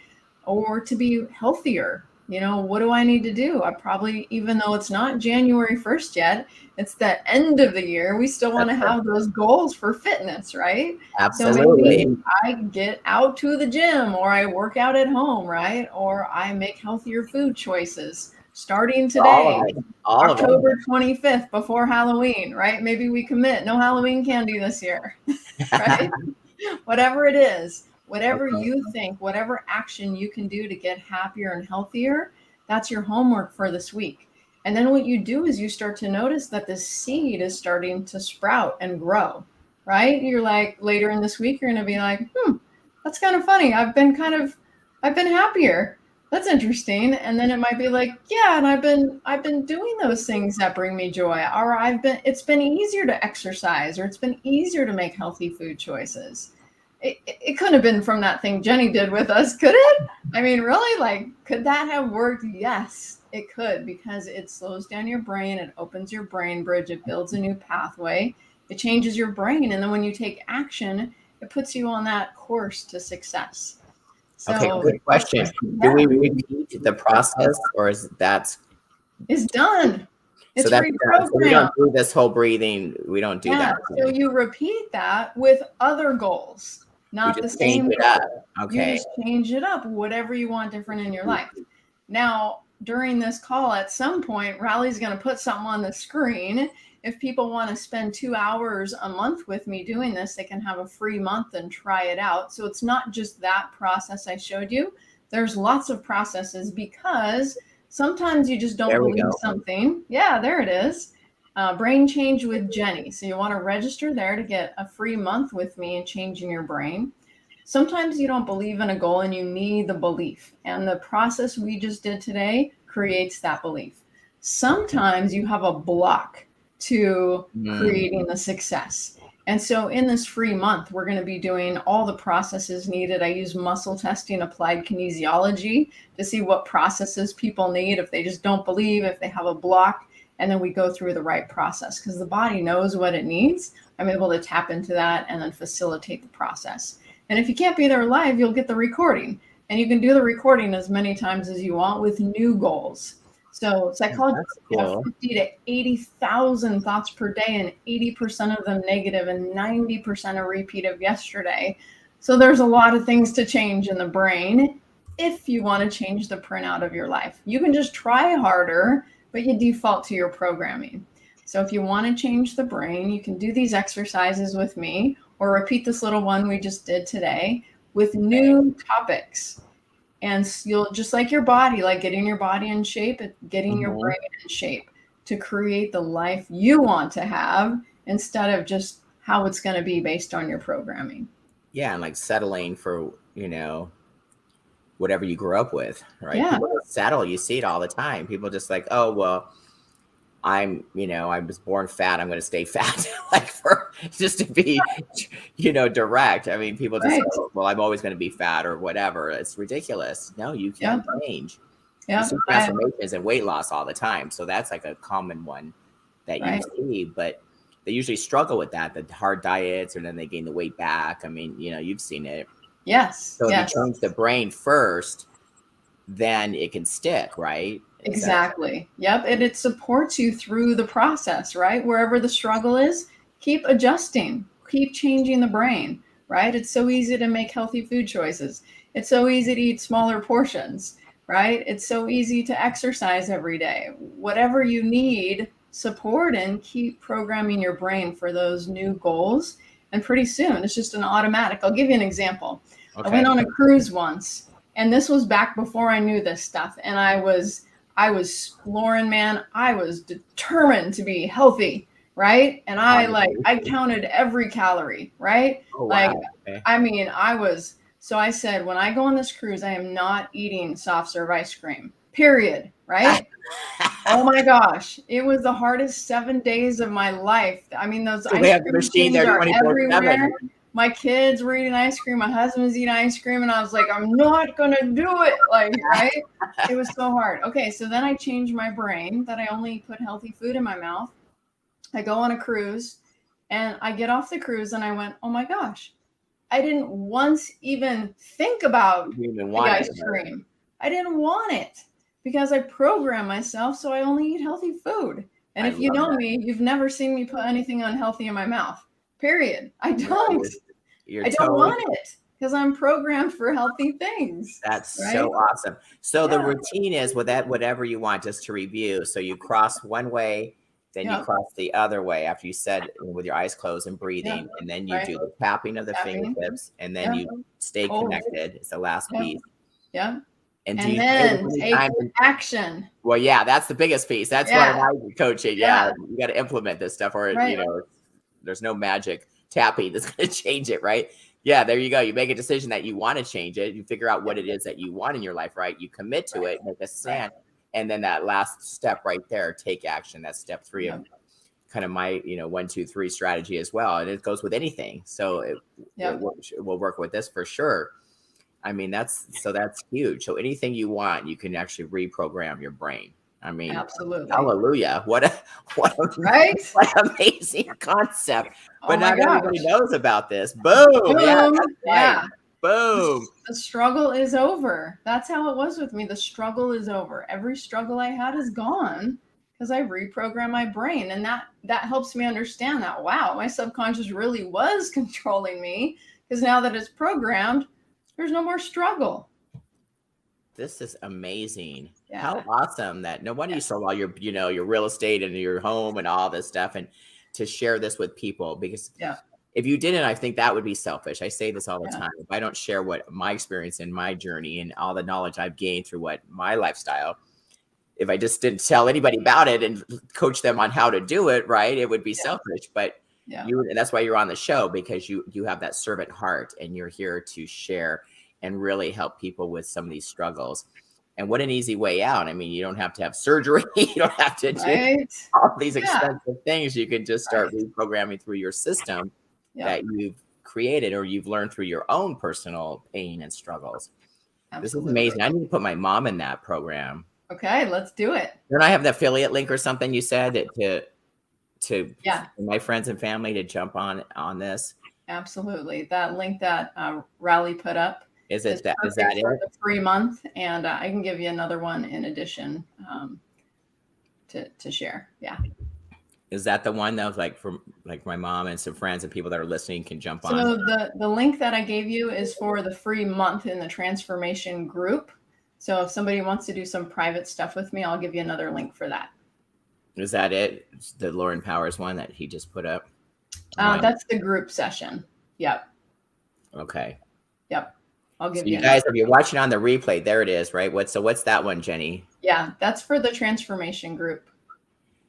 Speaker 3: Or to be healthier, you know what do i need to do? I probably even though it's not january 1st yet it's the end of the year we still want to have those goals for fitness right?
Speaker 1: Absolutely. So
Speaker 3: i get out to the gym or i work out at home right? Or i make healthier food choices starting today all all october 25th before halloween right? Maybe we commit no halloween candy this year right? Whatever it is Whatever you think, whatever action you can do to get happier and healthier, that's your homework for this week. And then what you do is you start to notice that the seed is starting to sprout and grow, right? You're like later in this week, you're going to be like, hmm, that's kind of funny. I've been kind of, I've been happier. That's interesting. And then it might be like, yeah, and I've been, I've been doing those things that bring me joy, or I've been, it's been easier to exercise, or it's been easier to make healthy food choices it, it couldn't have been from that thing Jenny did with us, could it? I mean, really, like, could that have worked? Yes, it could because it slows down your brain, it opens your brain bridge, it builds a new pathway, it changes your brain. And then when you take action, it puts you on that course to success.
Speaker 1: So, okay, good question. Yeah. Do we repeat the process or is that?
Speaker 3: It's done. It's
Speaker 1: so, that's, so we don't do this whole breathing. We don't do yeah, that.
Speaker 3: So you repeat that with other goals not the same.
Speaker 1: Okay.
Speaker 3: You just change it up, whatever you want different in your life. Now, during this call, at some point, Rally's going to put something on the screen. If people want to spend two hours a month with me doing this, they can have a free month and try it out. So it's not just that process I showed you. There's lots of processes because sometimes you just don't believe something. Yeah, there it is. Uh, brain change with Jenny. So you want to register there to get a free month with me and changing your brain. Sometimes you don't believe in a goal and you need the belief. And the process we just did today creates that belief. Sometimes you have a block to mm. creating the success. And so in this free month, we're going to be doing all the processes needed. I use muscle testing, applied kinesiology to see what processes people need if they just don't believe, if they have a block and then we go through the right process because the body knows what it needs. I'm able to tap into that and then facilitate the process. And if you can't be there live, you'll get the recording. And you can do the recording as many times as you want with new goals. So psychologists cool. have 50 to 80,000 thoughts per day, and 80% of them negative, and 90% a repeat of yesterday. So there's a lot of things to change in the brain if you want to change the printout of your life. You can just try harder but you default to your programming. So if you want to change the brain, you can do these exercises with me or repeat this little one we just did today with new topics. And you'll just like your body, like getting your body in shape, getting mm-hmm. your brain in shape to create the life you want to have instead of just how it's going to be based on your programming.
Speaker 1: Yeah, and like settling for, you know, whatever you grew up with, right?
Speaker 3: Yeah.
Speaker 1: settle. You see it all the time. People just like, oh well, I'm, you know, I was born fat. I'm going to stay fat, like for just to be, you know, direct. I mean, people just, right. oh, well, I'm always going to be fat or whatever. It's ridiculous. No, you can yeah. change.
Speaker 3: Yeah,
Speaker 1: you see transformations and weight loss all the time. So that's like a common one that right. you see, but they usually struggle with that, the hard diets, or then they gain the weight back. I mean, you know, you've seen it.
Speaker 3: Yes.
Speaker 1: So
Speaker 3: yes.
Speaker 1: if you change the brain first, then it can stick, right?
Speaker 3: Exactly. Yep. And it supports you through the process, right? Wherever the struggle is, keep adjusting, keep changing the brain, right? It's so easy to make healthy food choices. It's so easy to eat smaller portions, right? It's so easy to exercise every day. Whatever you need support and keep programming your brain for those new goals And pretty soon it's just an automatic. I'll give you an example.
Speaker 1: Okay.
Speaker 3: I went on a cruise once, and this was back before I knew this stuff. And I was, I was Lauren, man, I was determined to be healthy, right? And I like, I counted every calorie, right?
Speaker 1: Oh,
Speaker 3: like.
Speaker 1: Okay.
Speaker 3: I mean, I was, so I said, when I go on this cruise, I am not eating soft serve ice cream, period, right? oh my gosh, it was the hardest seven days of my life. I mean, those
Speaker 1: so
Speaker 3: ice
Speaker 1: have the
Speaker 3: cream
Speaker 1: machine
Speaker 3: machines
Speaker 1: there
Speaker 3: are
Speaker 1: 24/7.
Speaker 3: everywhere. My kids were eating ice cream. My husband was eating ice cream, and I was like, I'm not gonna do it. Like, right? it was so hard. Okay, so then I changed my brain that I only put healthy food in my mouth. I go on a cruise, and I get off the cruise, and I went, oh my gosh, I didn't once even think about the ice cream. I didn't want it because I program myself so I only eat healthy food. And
Speaker 1: I
Speaker 3: if you know
Speaker 1: that.
Speaker 3: me, you've never seen me put anything unhealthy in my mouth. Period. I don't.
Speaker 1: You're
Speaker 3: I don't
Speaker 1: totally-
Speaker 3: want it because I'm programmed for healthy things.
Speaker 1: That's so awesome. So the routine is with that whatever you want, just to review. So you cross one way, then you cross the other way after you said with your eyes closed and breathing, and then you
Speaker 3: Right.
Speaker 1: do the tapping of the
Speaker 3: Tapping.
Speaker 1: fingertips, and then
Speaker 3: Yeah.
Speaker 1: you stay connected. It's the last
Speaker 3: Yeah.
Speaker 1: piece.
Speaker 3: Yeah.
Speaker 1: And,
Speaker 3: And then take action.
Speaker 1: well, yeah, that's the biggest piece. That's
Speaker 3: Yeah.
Speaker 1: what I coaching. Yeah,
Speaker 3: Yeah.
Speaker 1: you got to implement this stuff, or you know, there's no magic tapping that's going to change it, right? Yeah, there you go. You make a decision that you want to change it. You figure out what it is that you want in your life, right? You commit to
Speaker 3: Right.
Speaker 1: it, make a stand, and then that last step right there, take action. That's step three of kind of my, you know, one, two, three strategy as well, and it goes with anything. So it,
Speaker 3: Yeah.
Speaker 1: it will will work with this for sure. I mean, that's so that's huge. So anything you want, you can actually reprogram your brain. I mean,
Speaker 3: Absolutely.
Speaker 1: hallelujah! What a what a
Speaker 3: Right?
Speaker 1: what an amazing concept.
Speaker 3: Oh
Speaker 1: But
Speaker 3: my
Speaker 1: not
Speaker 3: gosh.
Speaker 1: everybody knows about this. Boom! Yeah,
Speaker 3: Boom. Yeah.
Speaker 1: right. Boom!
Speaker 3: The struggle is over. That's how it was with me. The struggle is over. Every struggle I had is gone because I reprogram my brain. And that that helps me understand that wow, my subconscious really was controlling me. Because now that it's programmed, there's no more struggle.
Speaker 1: This is amazing.
Speaker 3: Yeah.
Speaker 1: How awesome that no wonder you sold all your, you know, your real estate and your home and all this stuff, and to share this with people because
Speaker 3: Yeah.
Speaker 1: if you didn't, I think that would be selfish. I say this all the
Speaker 3: Yeah.
Speaker 1: time. If I don't share what my experience and my journey and all the knowledge I've gained through what my lifestyle, if I just didn't tell anybody about it and coach them on how to do it, right, it would be
Speaker 3: Yeah.
Speaker 1: selfish. But
Speaker 3: Yeah.
Speaker 1: you and that's why you're on the show because you you have that servant heart and you're here to share and really help people with some of these struggles. And what an easy way out. I mean, you don't have to have surgery. you don't have to do
Speaker 3: Right?
Speaker 1: all these
Speaker 3: Yeah.
Speaker 1: expensive things. You can just start reprogramming through your system
Speaker 3: Yeah.
Speaker 1: that you've created or you've learned through your own personal pain and struggles. This is amazing. I need to put my mom in that program.
Speaker 3: Okay, let's do it.
Speaker 1: Don't I have the affiliate link or something you said that to to
Speaker 3: Yeah.
Speaker 1: my friends and family to jump on on this?
Speaker 3: Absolutely. That link that uh, Rally put up
Speaker 1: Is
Speaker 3: is
Speaker 1: it that is that
Speaker 3: for
Speaker 1: it?
Speaker 3: the free month, and uh, I can give you another one in addition um, to to share. Yeah.
Speaker 1: Is that the one that was like from like my mom and some friends and people that are listening can jump
Speaker 3: So
Speaker 1: on?
Speaker 3: So the the link that I gave you is for the free month in the transformation group. So if somebody wants to do some private stuff with me, I'll give you another link for that.
Speaker 1: Is that it? The Lauren Powers one that he just put up?
Speaker 3: Uh, that's the group session. Yep.
Speaker 1: okay.
Speaker 3: Yep. I'll give
Speaker 1: So
Speaker 3: you.
Speaker 1: you guys, if you're watching on the replay, there it is, right? What so what's that one, Jenny?
Speaker 3: yeah, that's for the transformation group.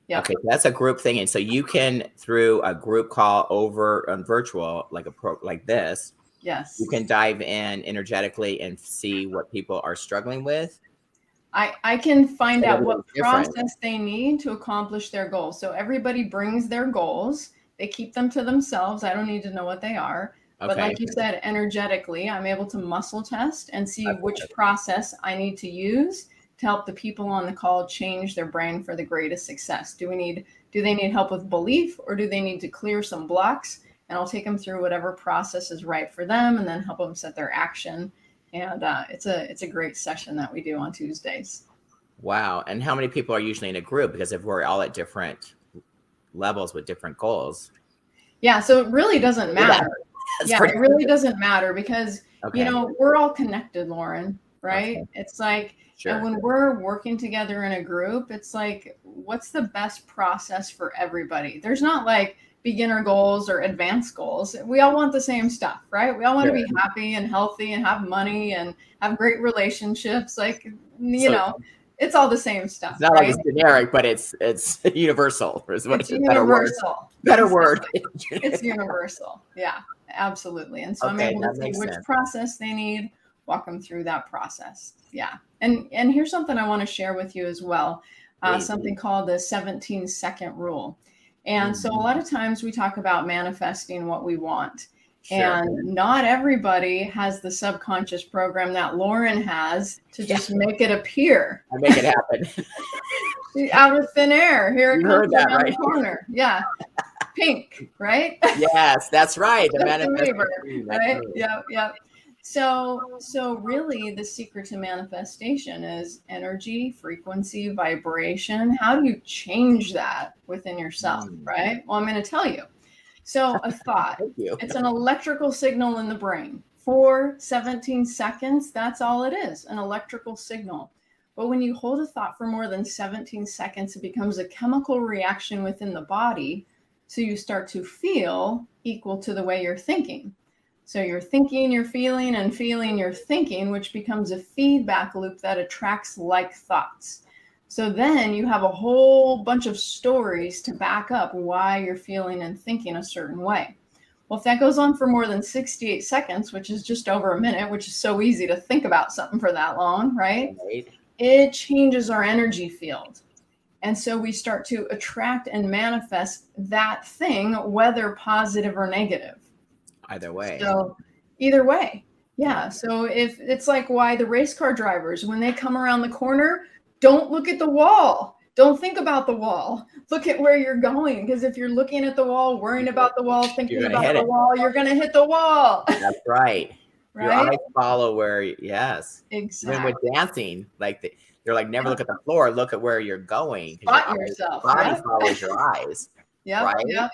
Speaker 3: Yeah.
Speaker 1: Okay, so that's a group thing, and so you can through a group call over on virtual, like a pro like this,
Speaker 3: Yes.
Speaker 1: you can dive in energetically and see what people are struggling with.
Speaker 3: I, I can find out what
Speaker 1: different.
Speaker 3: process they need to accomplish their goals. So everybody brings their goals. They keep them to themselves. I don't need to know what they are. But like you said, energetically, I'm able to muscle test and see
Speaker 1: Okay.
Speaker 3: which process I need to use to help the people on the call change their brain for the greatest success. Do we need do they need help with belief or do they need to clear some blocks? And I'll take them through whatever process is right for them and then help them set their action. And uh, it's a it's a great session that we do on Tuesdays.
Speaker 1: Wow. And how many people are usually in a group? Because if we're all at different levels with different goals,
Speaker 3: Yeah, so it really doesn't matter.
Speaker 1: that's
Speaker 3: yeah, it really doesn't matter because
Speaker 1: okay.
Speaker 3: you know we're all connected, Lauren. Right?
Speaker 1: Okay.
Speaker 3: It's like
Speaker 1: sure.
Speaker 3: And when we're working together in a group, it's like, what's the best process for everybody? There's not like, beginner goals or advanced goals. We all want the same stuff, right? We all want
Speaker 1: Sure.
Speaker 3: to be happy and healthy and have money and have great relationships. Like, you
Speaker 1: So-
Speaker 3: know, it's all the same stuff.
Speaker 1: It's not
Speaker 3: right?
Speaker 1: like it's generic, but it's it's universal. Is what
Speaker 3: it's
Speaker 1: it's a better word.
Speaker 3: universal.
Speaker 1: Better word.
Speaker 3: it's universal. Yeah, absolutely. And so I'm able to see which
Speaker 1: sense.
Speaker 3: process they need, walk them through that process. Yeah. And and here's something I want to share with you as well. Uh, something called the 17 second rule. And so a lot of times we talk about manifesting what we want.
Speaker 1: Sure.
Speaker 3: And not everybody has the subconscious program that Lauren has to
Speaker 1: Yeah.
Speaker 3: just make it appear
Speaker 1: I make it happen.
Speaker 3: out of thin air. Here it
Speaker 1: You
Speaker 3: comes
Speaker 1: heard that,
Speaker 3: around
Speaker 1: right?
Speaker 3: the corner. Yeah. Pink, right?
Speaker 1: yes, that's right. The
Speaker 3: That's
Speaker 1: manifest-
Speaker 3: waiver,
Speaker 1: Mm,
Speaker 3: right
Speaker 1: right.
Speaker 3: yep yep so so really the secret to manifestation is energy frequency vibration. How do you change that within yourself
Speaker 1: Mm.
Speaker 3: right? Well i'm going to tell you. So a thought. it's an electrical signal in the brain. For 17 seconds that's all it is an electrical signal. But when you hold a thought for more than 17 seconds it becomes a chemical reaction within the body. So you start to feel equal to the way you're thinking so you're thinking you're feeling and feeling you're thinking which becomes a feedback loop that attracts like thoughts so then you have a whole bunch of stories to back up why you're feeling and thinking a certain way well, if that goes on for more than 68 seconds, which is just over a minute, which is so easy to think about something for that long, right?
Speaker 1: Right.
Speaker 3: It changes our energy field. And so we start to attract and manifest that thing, whether positive or negative.
Speaker 1: Either way.
Speaker 3: So, either way, yeah. So, if it's like why the race car drivers, when they come around the corner, don't look at the wall. Don't think about the wall. Look at where you're going. Because if you're looking at the wall, worrying about the wall, thinking about the
Speaker 1: it.
Speaker 3: wall, you're going to hit the wall.
Speaker 1: That's right. Your
Speaker 3: Right?
Speaker 1: eyes follow where. Yes.
Speaker 3: Exactly.
Speaker 1: with dancing, like the, they're like never look at the floor. Look at where you're going.
Speaker 3: Spot
Speaker 1: your
Speaker 3: yourself.
Speaker 1: Body
Speaker 3: Yep.
Speaker 1: follows your eyes.
Speaker 3: Yep,
Speaker 1: right?
Speaker 3: yep.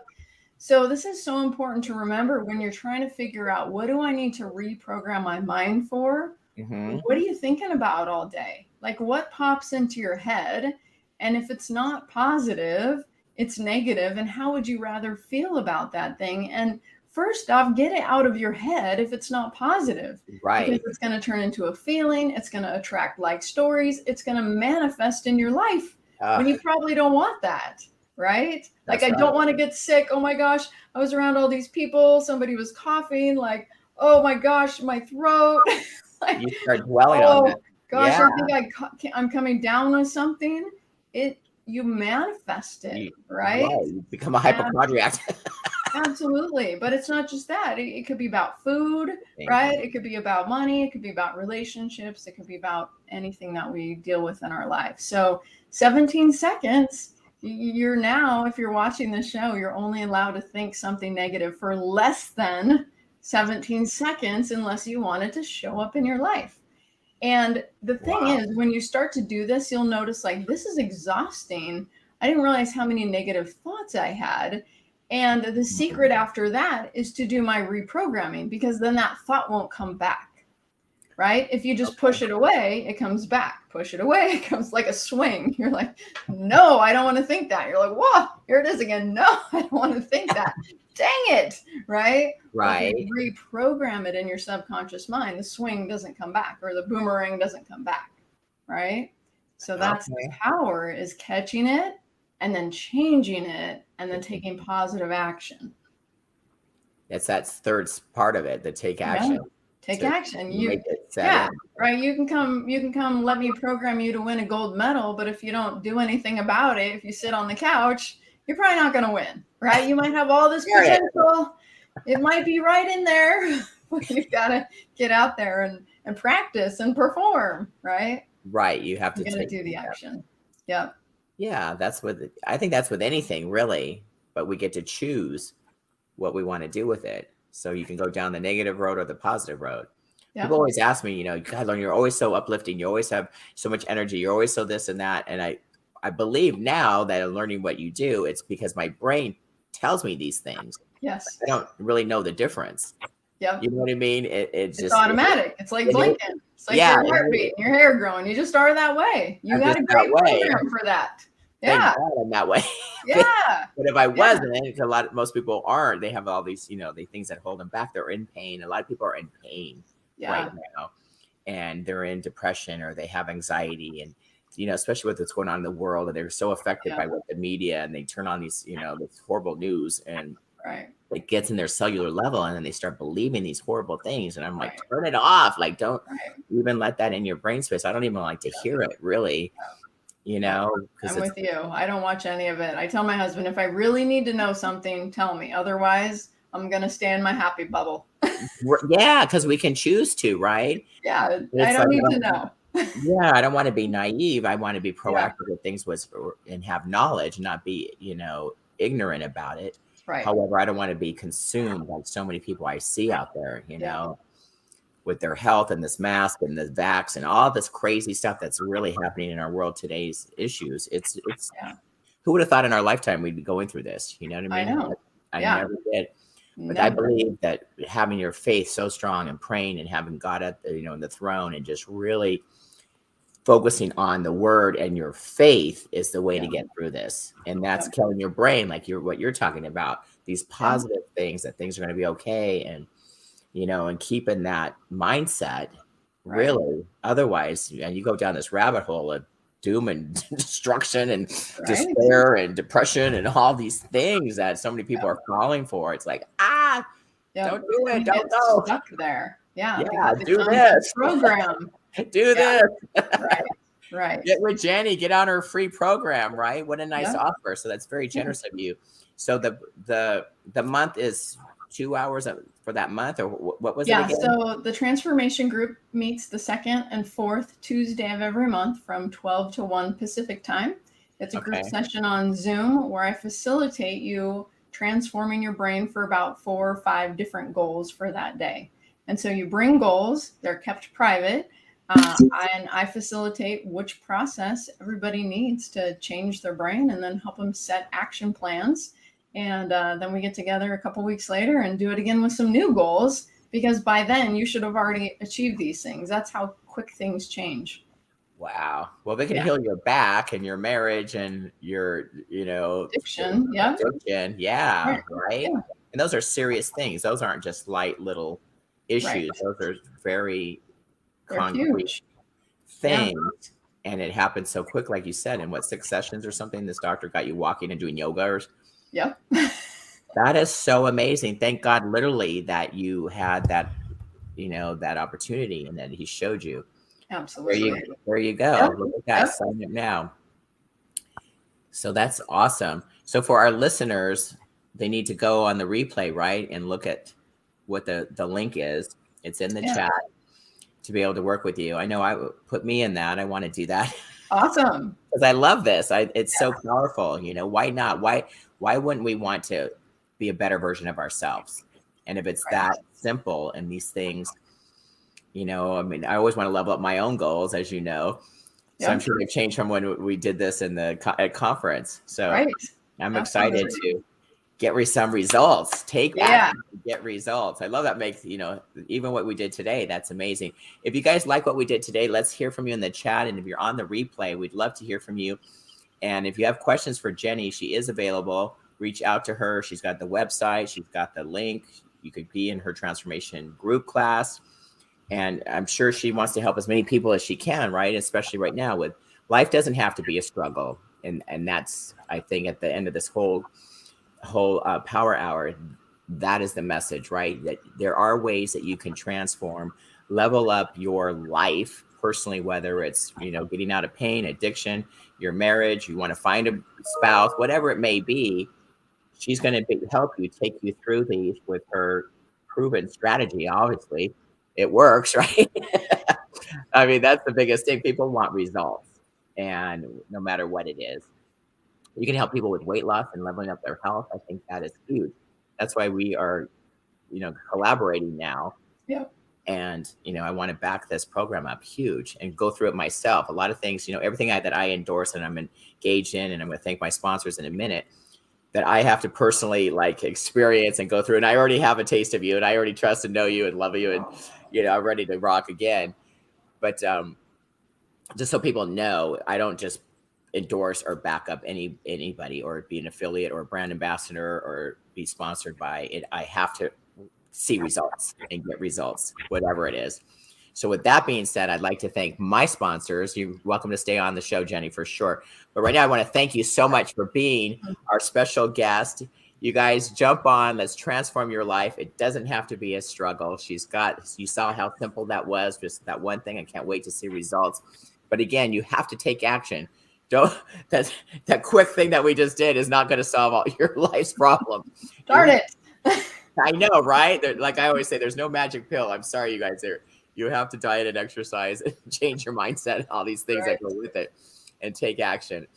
Speaker 3: So this is so important to remember when you're trying to figure out what do I need to reprogram my mind for?
Speaker 1: hmm
Speaker 3: What are you thinking about all day? Like what pops into your head? And if it's not positive, it's negative. And how would you rather feel about that thing? And first off, get it out of your head if it's not positive.
Speaker 1: Right.
Speaker 3: Because it's going to turn into a feeling. It's going to attract like stories. It's going to manifest in your life
Speaker 1: Uh,
Speaker 3: when you probably don't want that, right? Like,
Speaker 1: That's
Speaker 3: I don't want to get sick. Oh my gosh, I was around all these people. Somebody was coughing. Like, oh my gosh, my throat. like,
Speaker 1: you start dwelling
Speaker 3: oh
Speaker 1: on that.
Speaker 3: gosh,
Speaker 1: Yeah.
Speaker 3: I think I co- I'm coming down with something. It you manifest it,
Speaker 1: You-
Speaker 3: right?
Speaker 1: You become a hypochondriac.
Speaker 3: Absolutely. But it's not just that. It, it could be about food,
Speaker 1: Thank
Speaker 3: right?
Speaker 1: you.
Speaker 3: It could be about money. It could be about relationships. It could be about anything that we deal with in our life. So 17 seconds, you're now, if you're watching the show, you're only allowed to think something negative for less than 17 seconds unless you want it to show up in your life. And the thing
Speaker 1: Wow.
Speaker 3: is, when you start to do this, you'll notice like this is exhausting. I didn't realize how many negative thoughts I had. And the mm-hmm. secret after that is to do my reprogramming because then that thought won't come back. Right? If you just push it away, it comes back. Push it away, it comes like a swing. You're like, no, I don't want to think that. You're like, whoa, here it is again. No, I don't want to think that. Dang it. Right?
Speaker 1: Right.
Speaker 3: Reprogram it in your subconscious mind, the swing doesn't come back or the boomerang doesn't come back. Right? So that's
Speaker 1: Okay.
Speaker 3: the power is catching it and then changing it and then mm-hmm. taking positive action.
Speaker 1: It's that third part of it, the take
Speaker 3: Yeah. Take action. You
Speaker 1: make it set
Speaker 3: yeah, right. You can come, you can come let me program you to win a gold medal, but if you don't do anything about it, if you sit on the couch, you're probably not gonna win. Right? You might have all this
Speaker 1: There it is.
Speaker 3: potential. It might be right in there, but you've gotta get out there and, and practice and perform, right?
Speaker 1: Right. You have to
Speaker 3: You gotta
Speaker 1: take
Speaker 3: do the action. Yep.
Speaker 1: Yeah, that's with I think that's with anything really, but we get to choose what we want to do with it. So you can go down the negative road or the positive road.
Speaker 3: Yeah.
Speaker 1: People always ask me, you know, God, you're always so uplifting. You always have so much energy. You're always so this and that. And I, I believe now that I'm learning what you do, it's because my brain tells me these things.
Speaker 3: Yes.
Speaker 1: I don't really know the difference.
Speaker 3: Yeah.
Speaker 1: You know what I mean? It, it's
Speaker 3: It's
Speaker 1: just
Speaker 3: automatic. It's like blinking. It's like
Speaker 1: yeah,
Speaker 3: your heartbeat and your hair growing. You just are that way. You
Speaker 1: I'm
Speaker 3: got a great program for that. Yeah.
Speaker 1: I'm that way.
Speaker 3: Yeah.
Speaker 1: but if I wasn't, a lot of most people aren't. They have all these, you know, the things that hold them back. They're in pain. A lot of people are in pain
Speaker 3: Yeah.
Speaker 1: right now, and they're in depression or they have anxiety, and you know, especially with what's going on in the world, and they're so affected
Speaker 3: Yeah.
Speaker 1: by what the media and they turn on these, you know, this horrible news, and
Speaker 3: Right.
Speaker 1: it gets in their cellular level, and then they start believing these horrible things. And I'm like,
Speaker 3: Right.
Speaker 1: turn it off. Like, don't
Speaker 3: Right.
Speaker 1: even let that in your brain space. I don't even like to hear it, really. You uh, know, because
Speaker 3: I'm with you. I don't watch any of it. I tell my husband if I really need to know something, tell me. Otherwise, I'm gonna stay in my happy bubble.
Speaker 1: yeah, because we can choose to, right?
Speaker 3: Yeah, I don't
Speaker 1: like,
Speaker 3: need
Speaker 1: well,
Speaker 3: to know.
Speaker 1: yeah i don't want to be naive i want to be proactive with things was and have knowledge not be you know ignorant about it
Speaker 3: Right.
Speaker 1: however i don't want to be consumed like so many people i see out there you
Speaker 3: Yeah.
Speaker 1: know with their health and this mask and the vax and all this crazy stuff that's really happening in our world today's issues it's it's
Speaker 3: Yeah.
Speaker 1: who would have thought in our lifetime we'd be going through this you know what i mean?
Speaker 3: I know.
Speaker 1: i
Speaker 3: Yeah.
Speaker 1: never did but I believe that having your faith so strong and praying and having God at the, you know in the throne and just really focusing on the word and your faith is the way to get through this. And that's
Speaker 3: Yeah.
Speaker 1: killing your brain, like you're what you're talking about. These positive things that things are going to be okay, and you know, and keeping that mindset.
Speaker 3: Right.
Speaker 1: Really, otherwise, and you go down this rabbit hole of doom and destruction and
Speaker 3: Right.
Speaker 1: despair and depression and all these things that so many people are falling for. It's like, ah,
Speaker 3: Yeah.
Speaker 1: don't do it, don't go.
Speaker 3: Stuck there. Yeah.
Speaker 1: Yeah, do this.
Speaker 3: Program.
Speaker 1: do
Speaker 3: Yeah.
Speaker 1: this.
Speaker 3: Right. Right.
Speaker 1: Get with Jenny, get on her free program, right? What a nice
Speaker 3: Yeah.
Speaker 1: offer. So that's very generous of you. So the the the month is two hours for that month, or what was
Speaker 3: yeah.
Speaker 1: it Yeah,
Speaker 3: So the transformation group meets the second and fourth Tuesday of every month from 12 to 1 Pacific time. It's a group session on Zoom where I facilitate you transforming your brain for about four or five different goals for that day. And so you bring goals, they're kept private. Uh, and I facilitate which process everybody needs to change their brain and then help them set action plans. And uh, then we get together a couple weeks later and do it again with some new goals because by then you should have already achieved these things. That's how quick things change.
Speaker 1: wow. Well, they can
Speaker 3: Yeah.
Speaker 1: heal your back and your marriage and your, you know,
Speaker 3: Addiction, yeah.
Speaker 1: addiction. Yeah,
Speaker 3: Right.
Speaker 1: right.
Speaker 3: Yeah.
Speaker 1: And those are serious things. Those aren't just light little issues. Those are very
Speaker 3: They're
Speaker 1: concrete
Speaker 3: huge. Yeah.
Speaker 1: things. And it happened so quick, like you said, in what six sessions or something. This doctor got you walking and doing yoga. Or,
Speaker 3: Yep.
Speaker 1: that is so amazing. Thank God, literally, that you had that, you know, that opportunity and that he showed you. There
Speaker 3: Absolutely.
Speaker 1: you, there you go.
Speaker 3: Yep.
Speaker 1: Look at that.
Speaker 3: Yep.
Speaker 1: Sign it now. So that's awesome. So for our listeners, they need to go on the replay, right, and look at what the the link is. It's in the
Speaker 3: Yeah.
Speaker 1: chat to be able to work with you. I know I put me in that. I want to do that
Speaker 3: Awesome.
Speaker 1: because I love this. I it's so powerful. You know, why not? Why why wouldn't we want to be a better version of ourselves? And if it's that simple and these things, you know, I mean, I always want to level up my own goals, as you know. So I'm sure they've changed from when we did this in the co- at conference. So
Speaker 3: Right.
Speaker 1: I'm excited
Speaker 3: Absolutely.
Speaker 1: to get re- some results. Take
Speaker 3: Yeah.
Speaker 1: get results. I love that makes you know even what we did today. That's amazing. If you guys like what we did today, let's hear from you in the chat. And if you're on the replay, we'd love to hear from you. And if you have questions for Jenny, she is available. Reach out to her. She's got the website. She's got the link. You could be in her transformation group class. And I'm sure she wants to help as many people as she can, right? Especially right now with life doesn't have to be a struggle. And and that's I think at the end of this whole whole uh, power hour, that is the message, right? That there are ways that you can transform, level up your life personally, whether it's you know getting out of pain, addiction, your marriage, you want to find a spouse, whatever it may be. She's going to help you take you through these with her proven strategy. Obviously, it works, right? I mean, that's the biggest thing. People want results, and no matter what it is, you can help people with weight loss and leveling up their health. I think that is huge. That's why we are, you know, collaborating now.
Speaker 3: Yep.
Speaker 1: And you know, I want to back this program up huge and go through it myself. A lot of things, you know, everything I, that I endorse and I'm engaged in, and I'm going to thank my sponsors in a minute. That I have to personally like experience and go through, and I already have a taste of you, and I already trust and know you and love you, and you know, I'm ready to rock again. But um, just so people know, I don't just endorse or back up any anybody or be an affiliate or brand ambassador or be sponsored by it. I have to see results and get results, whatever it is. So, with that being said, I'd like to thank my sponsors. You're welcome to stay on the show, Jenny, for sure. But right now, I want to thank you so much for being our special guest. You guys jump on. Let's transform your life. It doesn't have to be a struggle. She's got, you saw how simple that was, just that one thing. I can't wait to see results. But again, you have to take action. Don't that that quick thing that we just did is not going to solve all your life's problems.
Speaker 3: Darn it.
Speaker 1: I know, right? There, like I always say, there's no magic pill. I'm sorry, you guys. There, you have to diet and exercise and change your mindset, and all these things right. that go with it, and take action.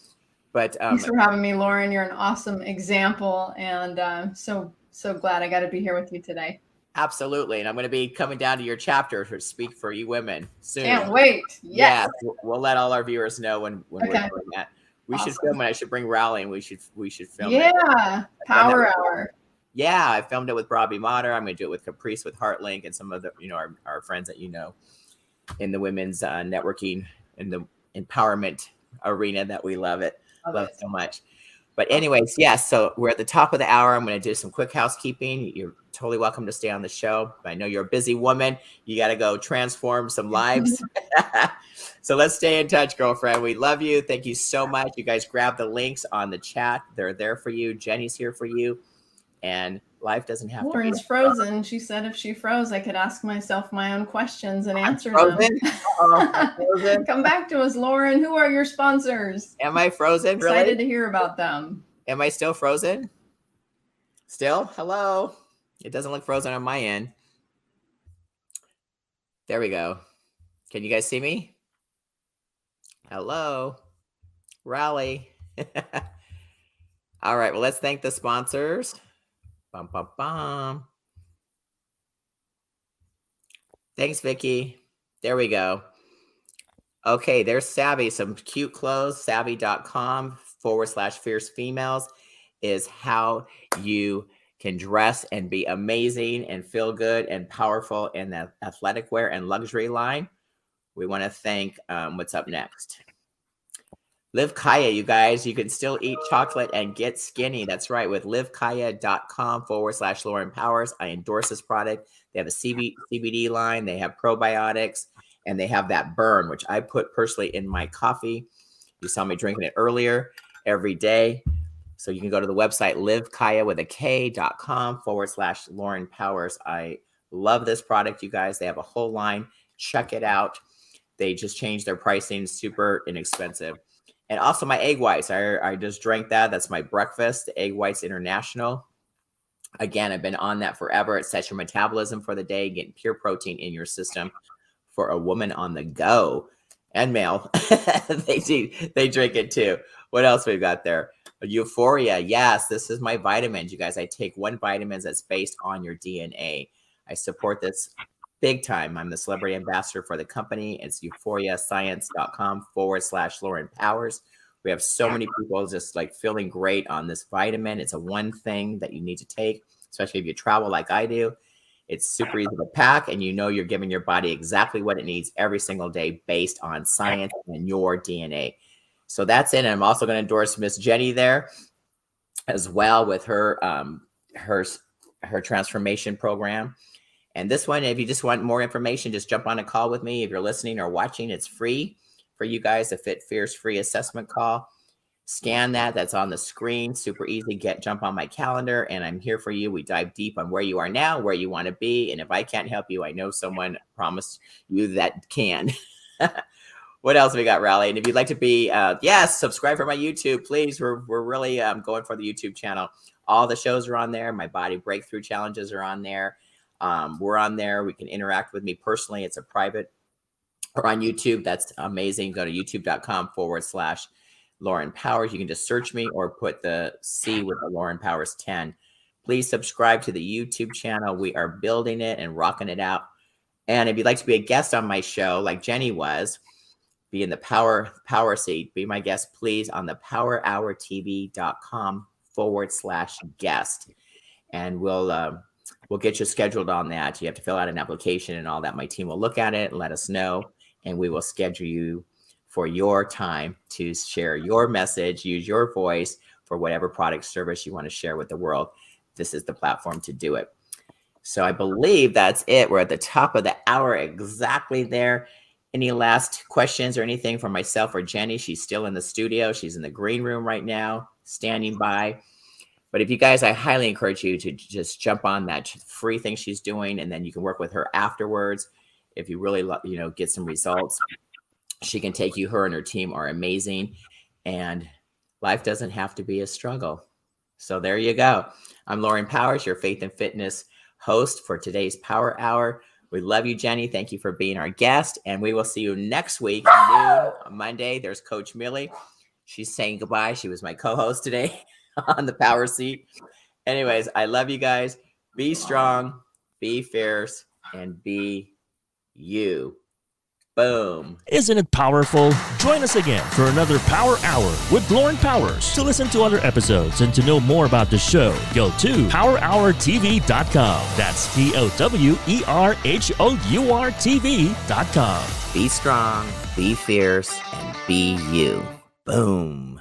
Speaker 1: But
Speaker 3: um, thanks for having me, Lauren. You're an awesome example, and uh, so so glad I got to be here with you today.
Speaker 1: Absolutely, and I'm going to be coming down to your chapter to speak for you women soon.
Speaker 3: Can't wait! Yes.
Speaker 1: Yeah, we'll let all our viewers know when when okay. we're doing that. We awesome. should film it. I should bring rallying. We should we should film
Speaker 3: yeah, it. Yeah, power hour.
Speaker 1: Yeah, I filmed it with Robbie Motter. I'm going to do it with Caprice, with Heartlink, and some of the you know our, our friends that you know in the women's uh, networking and the empowerment arena that we love it, love, love it. so much. But anyways, yes. So we're at the top of the hour. I'm going to do some quick housekeeping. You're totally welcome to stay on the show. I know you're a busy woman. You got to go transform some lives. so let's stay in touch, girlfriend. We love you. Thank you so much. You guys grab the links on the chat. They're there for you. Jenny's here for you and life doesn't have
Speaker 3: Lauren's to frozen. She said if she froze, I could ask myself my own questions and answer them. frozen. Come back to us, Lauren. Who are your sponsors?
Speaker 1: Am I frozen? Really?
Speaker 3: Excited to hear about them.
Speaker 1: Am I still frozen? Still? Hello? It doesn't look frozen on my end. There we go. Can you guys see me? Hello? Rally. All right. Well, let's thank the sponsors. Bum, bum, bum. Thanks, Vicky. There we go. Okay, there's Savvy. Some cute clothes. Savvy.com forward slash fierce females is how you can dress and be amazing and feel good and powerful in the athletic wear and luxury line. We want to thank um, what's up next. Live Kaya, you guys. You can still eat chocolate and get skinny. That's right. With livekaya.com forward slash Lauren Powers. I endorse this product. They have a CB, CBD line, they have probiotics, and they have that burn, which I put personally in my coffee. You saw me drinking it earlier every day. So you can go to the website livekaya with a K.com forward slash Lauren Powers. I love this product, you guys. They have a whole line. Check it out. They just changed their pricing, super inexpensive. And also my egg whites. I, I just drank that. That's my breakfast, Egg Whites International. Again, I've been on that forever. It sets your metabolism for the day, getting pure protein in your system for a woman on the go and male. they do, they drink it too. What else we've got there? Euphoria. Yes, this is my vitamins. You guys, I take one vitamins that's based on your DNA. I support this big time. I'm the celebrity ambassador for the company. It's euphoriascience.com forward slash Lauren Powers. We have so many people just like feeling great on this vitamin. It's a one thing that you need to take, especially if you travel like I do. It's super easy to pack, and you know you're giving your body exactly what it needs every single day based on science and your DNA. So that's it. And I'm also going to endorse Miss Jenny there as well with her um, her her transformation program. And this one, if you just want more information, just jump on a call with me. If you're listening or watching, it's free for you guys. A Fit Fierce free assessment call. Scan that. That's on the screen. Super easy. Get jump on my calendar, and I'm here for you. We dive deep on where you are now, where you want to be, and if I can't help you, I know someone promised you that can. what else we got, Rally? And if you'd like to be, uh, yes, subscribe for my YouTube, please. We're we're really um, going for the YouTube channel. All the shows are on there. My body breakthrough challenges are on there. Um, we're on there. We can interact with me personally. It's a private or on YouTube. That's amazing. Go to youtube.com forward slash Lauren Powers. You can just search me or put the C with the Lauren Powers 10. Please subscribe to the YouTube channel. We are building it and rocking it out. And if you'd like to be a guest on my show, like Jenny was, be in the power power seat, be my guest, please, on the powerhourtv.com forward slash guest. And we'll uh, we'll get you scheduled on that. You have to fill out an application and all that. My team will look at it and let us know, and we will schedule you for your time to share your message, use your voice for whatever product service you want to share with the world. This is the platform to do it. So I believe that's it. We're at the top of the hour exactly there. Any last questions or anything from myself or Jenny? She's still in the studio. She's in the green room right now, standing by. But if you guys, I highly encourage you to just jump on that free thing she's doing, and then you can work with her afterwards. If you really, you know, get some results, she can take you. Her and her team are amazing, and life doesn't have to be a struggle. So there you go. I'm Lauren Powers, your faith and fitness host for today's Power Hour. We love you, Jenny. Thank you for being our guest. And we will see you next week, noon on Monday. There's Coach Millie. She's saying goodbye. She was my co host today on the power seat. Anyways, I love you guys. Be strong, be fierce, and be you. Boom.
Speaker 2: Isn't it powerful? Join us again for another Power Hour with Lauren Powers. To listen to other episodes and to know more about the show, go to powerhourtv.com. That's P O W E R H O U R TV.com.
Speaker 1: Be strong, be fierce, and be you. Boom.